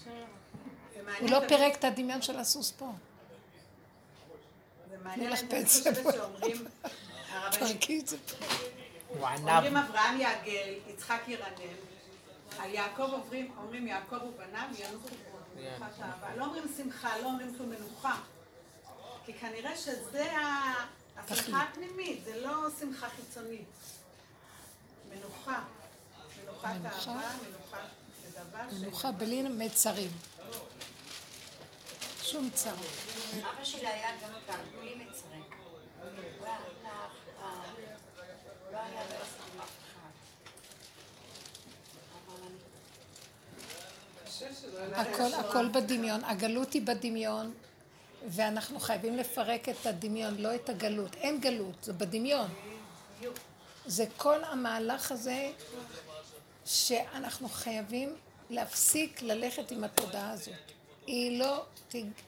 הוא לא פירק את הדמיון של הסוס פה. זה מעניין, אני. חושבת שאומרים, הרבנים, תרקי את זה פה. אומרים אברהם יעגל, יצחק ירנם, על יעקב אומרים, אומרים יעקב ובניו ינוחו מנוחת אהבה. לא אומרים שמחה, לא אומרים כלום מנוחה. כי כנראה שזה השמחה הפנימית, זה לא שמחה חיצונית. מנוחה. מנוחת. אהבה, ש... מנוחה בלי מצרים. שום צר. אבא שלי היה גם כאן, בלי מצרים. הוא היה לא היה אף הכל, הכל בדמיון. הגלות היא בדמיון, ואנחנו חייבים לפרק את הדמיון, לא את הגלות. אין גלות, זה בדמיון. זה כל המהלך הזה שאנחנו חייבים להפסיק ללכת עם התודעה הזאת. היא לא,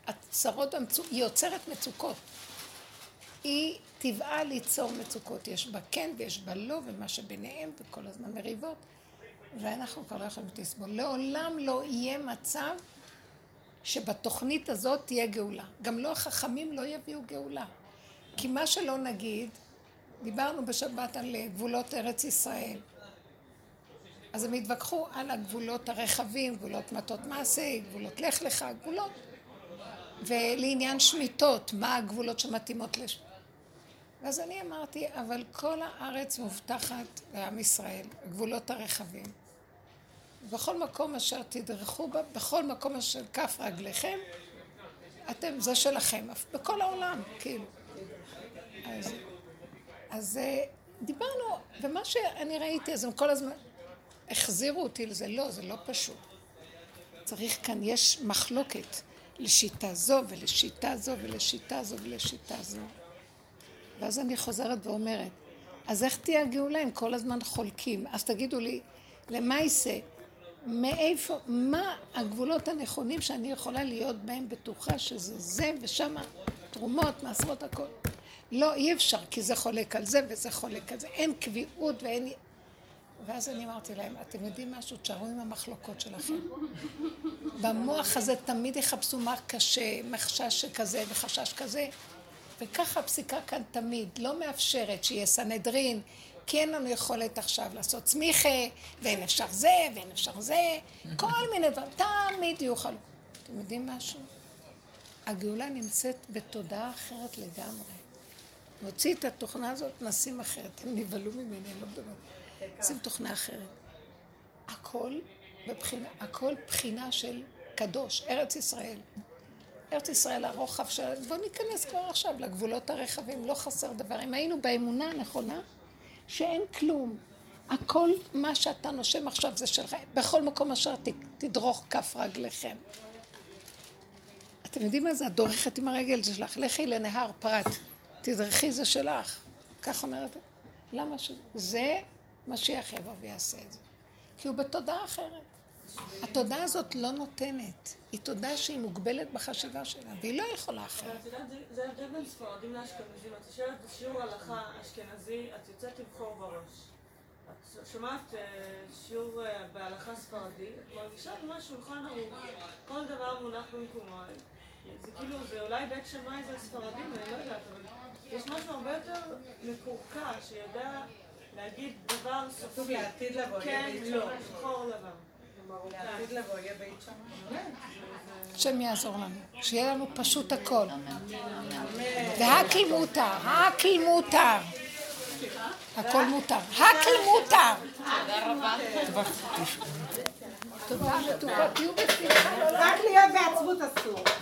הצרות, המצו- היא יוצרת מצוקות. היא טבעה ליצור מצוקות. יש בה כן ויש בה לא, ומה שביניהם, וכל הזמן מריבות. ואנחנו כבר לא יכולים לסבול. לעולם לא יהיה מצב שבתוכנית הזאת תהיה גאולה. גם לא החכמים לא יביאו גאולה. כי מה שלא נגיד, דיברנו בשבת על גבולות ארץ ישראל. אז הם התווכחו על הגבולות הרחבים, גבולות מטות מעשה, גבולות לך לך, גבולות. ולעניין שמיטות, מה הגבולות שמתאימות לש... ואז אני אמרתי, אבל כל הארץ מובטחת לעם ישראל, הגבולות הרחבים. בכל מקום אשר תדרכו בה, בכל מקום אשר כף רגליכם, אתם, זה שלכם, בכל העולם, כאילו. אז, אז אה, דיברנו, ומה שאני ראיתי, אז הם כל הזמן החזירו אותי לזה, לא, זה לא פשוט. צריך כאן, יש מחלוקת לשיטה זו ולשיטה זו ולשיטה זו ולשיטה זו. ואז אני חוזרת ואומרת, אז איך תהיה הגאולה אם כל הזמן חולקים? אז תגידו לי, למה יישא? מאיפה, מה הגבולות הנכונים שאני יכולה להיות בהם בטוחה שזה זה ושמה תרומות, מעשרות הכל. לא, אי אפשר, כי זה חולק על זה וזה חולק על זה. אין קביעות ואין... ואז אני אמרתי להם, אתם יודעים משהו? תשארו עם המחלוקות שלכם. במוח הזה תמיד יחפשו מה קשה, מחשש כזה וחשש כזה. וככה הפסיקה כאן תמיד לא מאפשרת שיהיה סנהדרין, כי אין לנו יכולת עכשיו לעשות צמיחה, ואין אפשר זה, ואין אפשר זה, כל מיני דברים, תמיד יהיו חלוקות. אתם יודעים משהו? הגאולה נמצאת בתודעה אחרת לגמרי. נוציא את התוכנה הזאת, נשים אחרת. הם נבהלו ממני, לא מדברת. נשים תוכנה אחרת. הכל בבחינה, הכל בחינה של קדוש, ארץ ישראל. ארץ ישראל הרוחב של... בואו ניכנס כבר עכשיו לגבולות הרחבים, לא חסר דבר. אם היינו באמונה הנכונה, שאין כלום. הכל מה שאתה נושם עכשיו זה שלך, בכל מקום אשר תדרוך כף רגליכם. אתם יודעים מה זה? את דורכת עם הרגל שלך, לכי לנהר פרת, תדרכי זה שלך. כך אומרת, למה ש... זה משיח יבוא ויעשה את זה. כי הוא בתודעה אחרת. התודעה הזאת לא נותנת, היא תודעה שהיא מוגבלת בחשיבה שלה, והיא לא יכולה אחרת. ואת יודעת, זה- ההבדל בין ספרדים לאשכנזים. את יושבת בשיעור הלכה אשכנזי, את יוצאת לבחור בראש. את שומעת אה, שיעור אה, בהלכה ספרדי, את מרגישה ממש שולחן ערוך, כל דבר מונח במקומו. זה כאילו, זה אולי בית שמאי זה ספרדים, אני לא יודעת, אבל יש משהו הרבה יותר מקורקע, שיודע להגיד דבר כתוב סופי. לעתיד לבוא, יהיה כן, בית לא. שחור לבן. לעתיד לבוא יהיה בית שמאי. השם יעזור לנו, שיהיה לנו פשוט הכל. והכל מותר, הכל מותר. הכל מותר, הכל מותר. תודה רבה. תודה, תהיו בשמחה. רק להיות בעצבות אסור.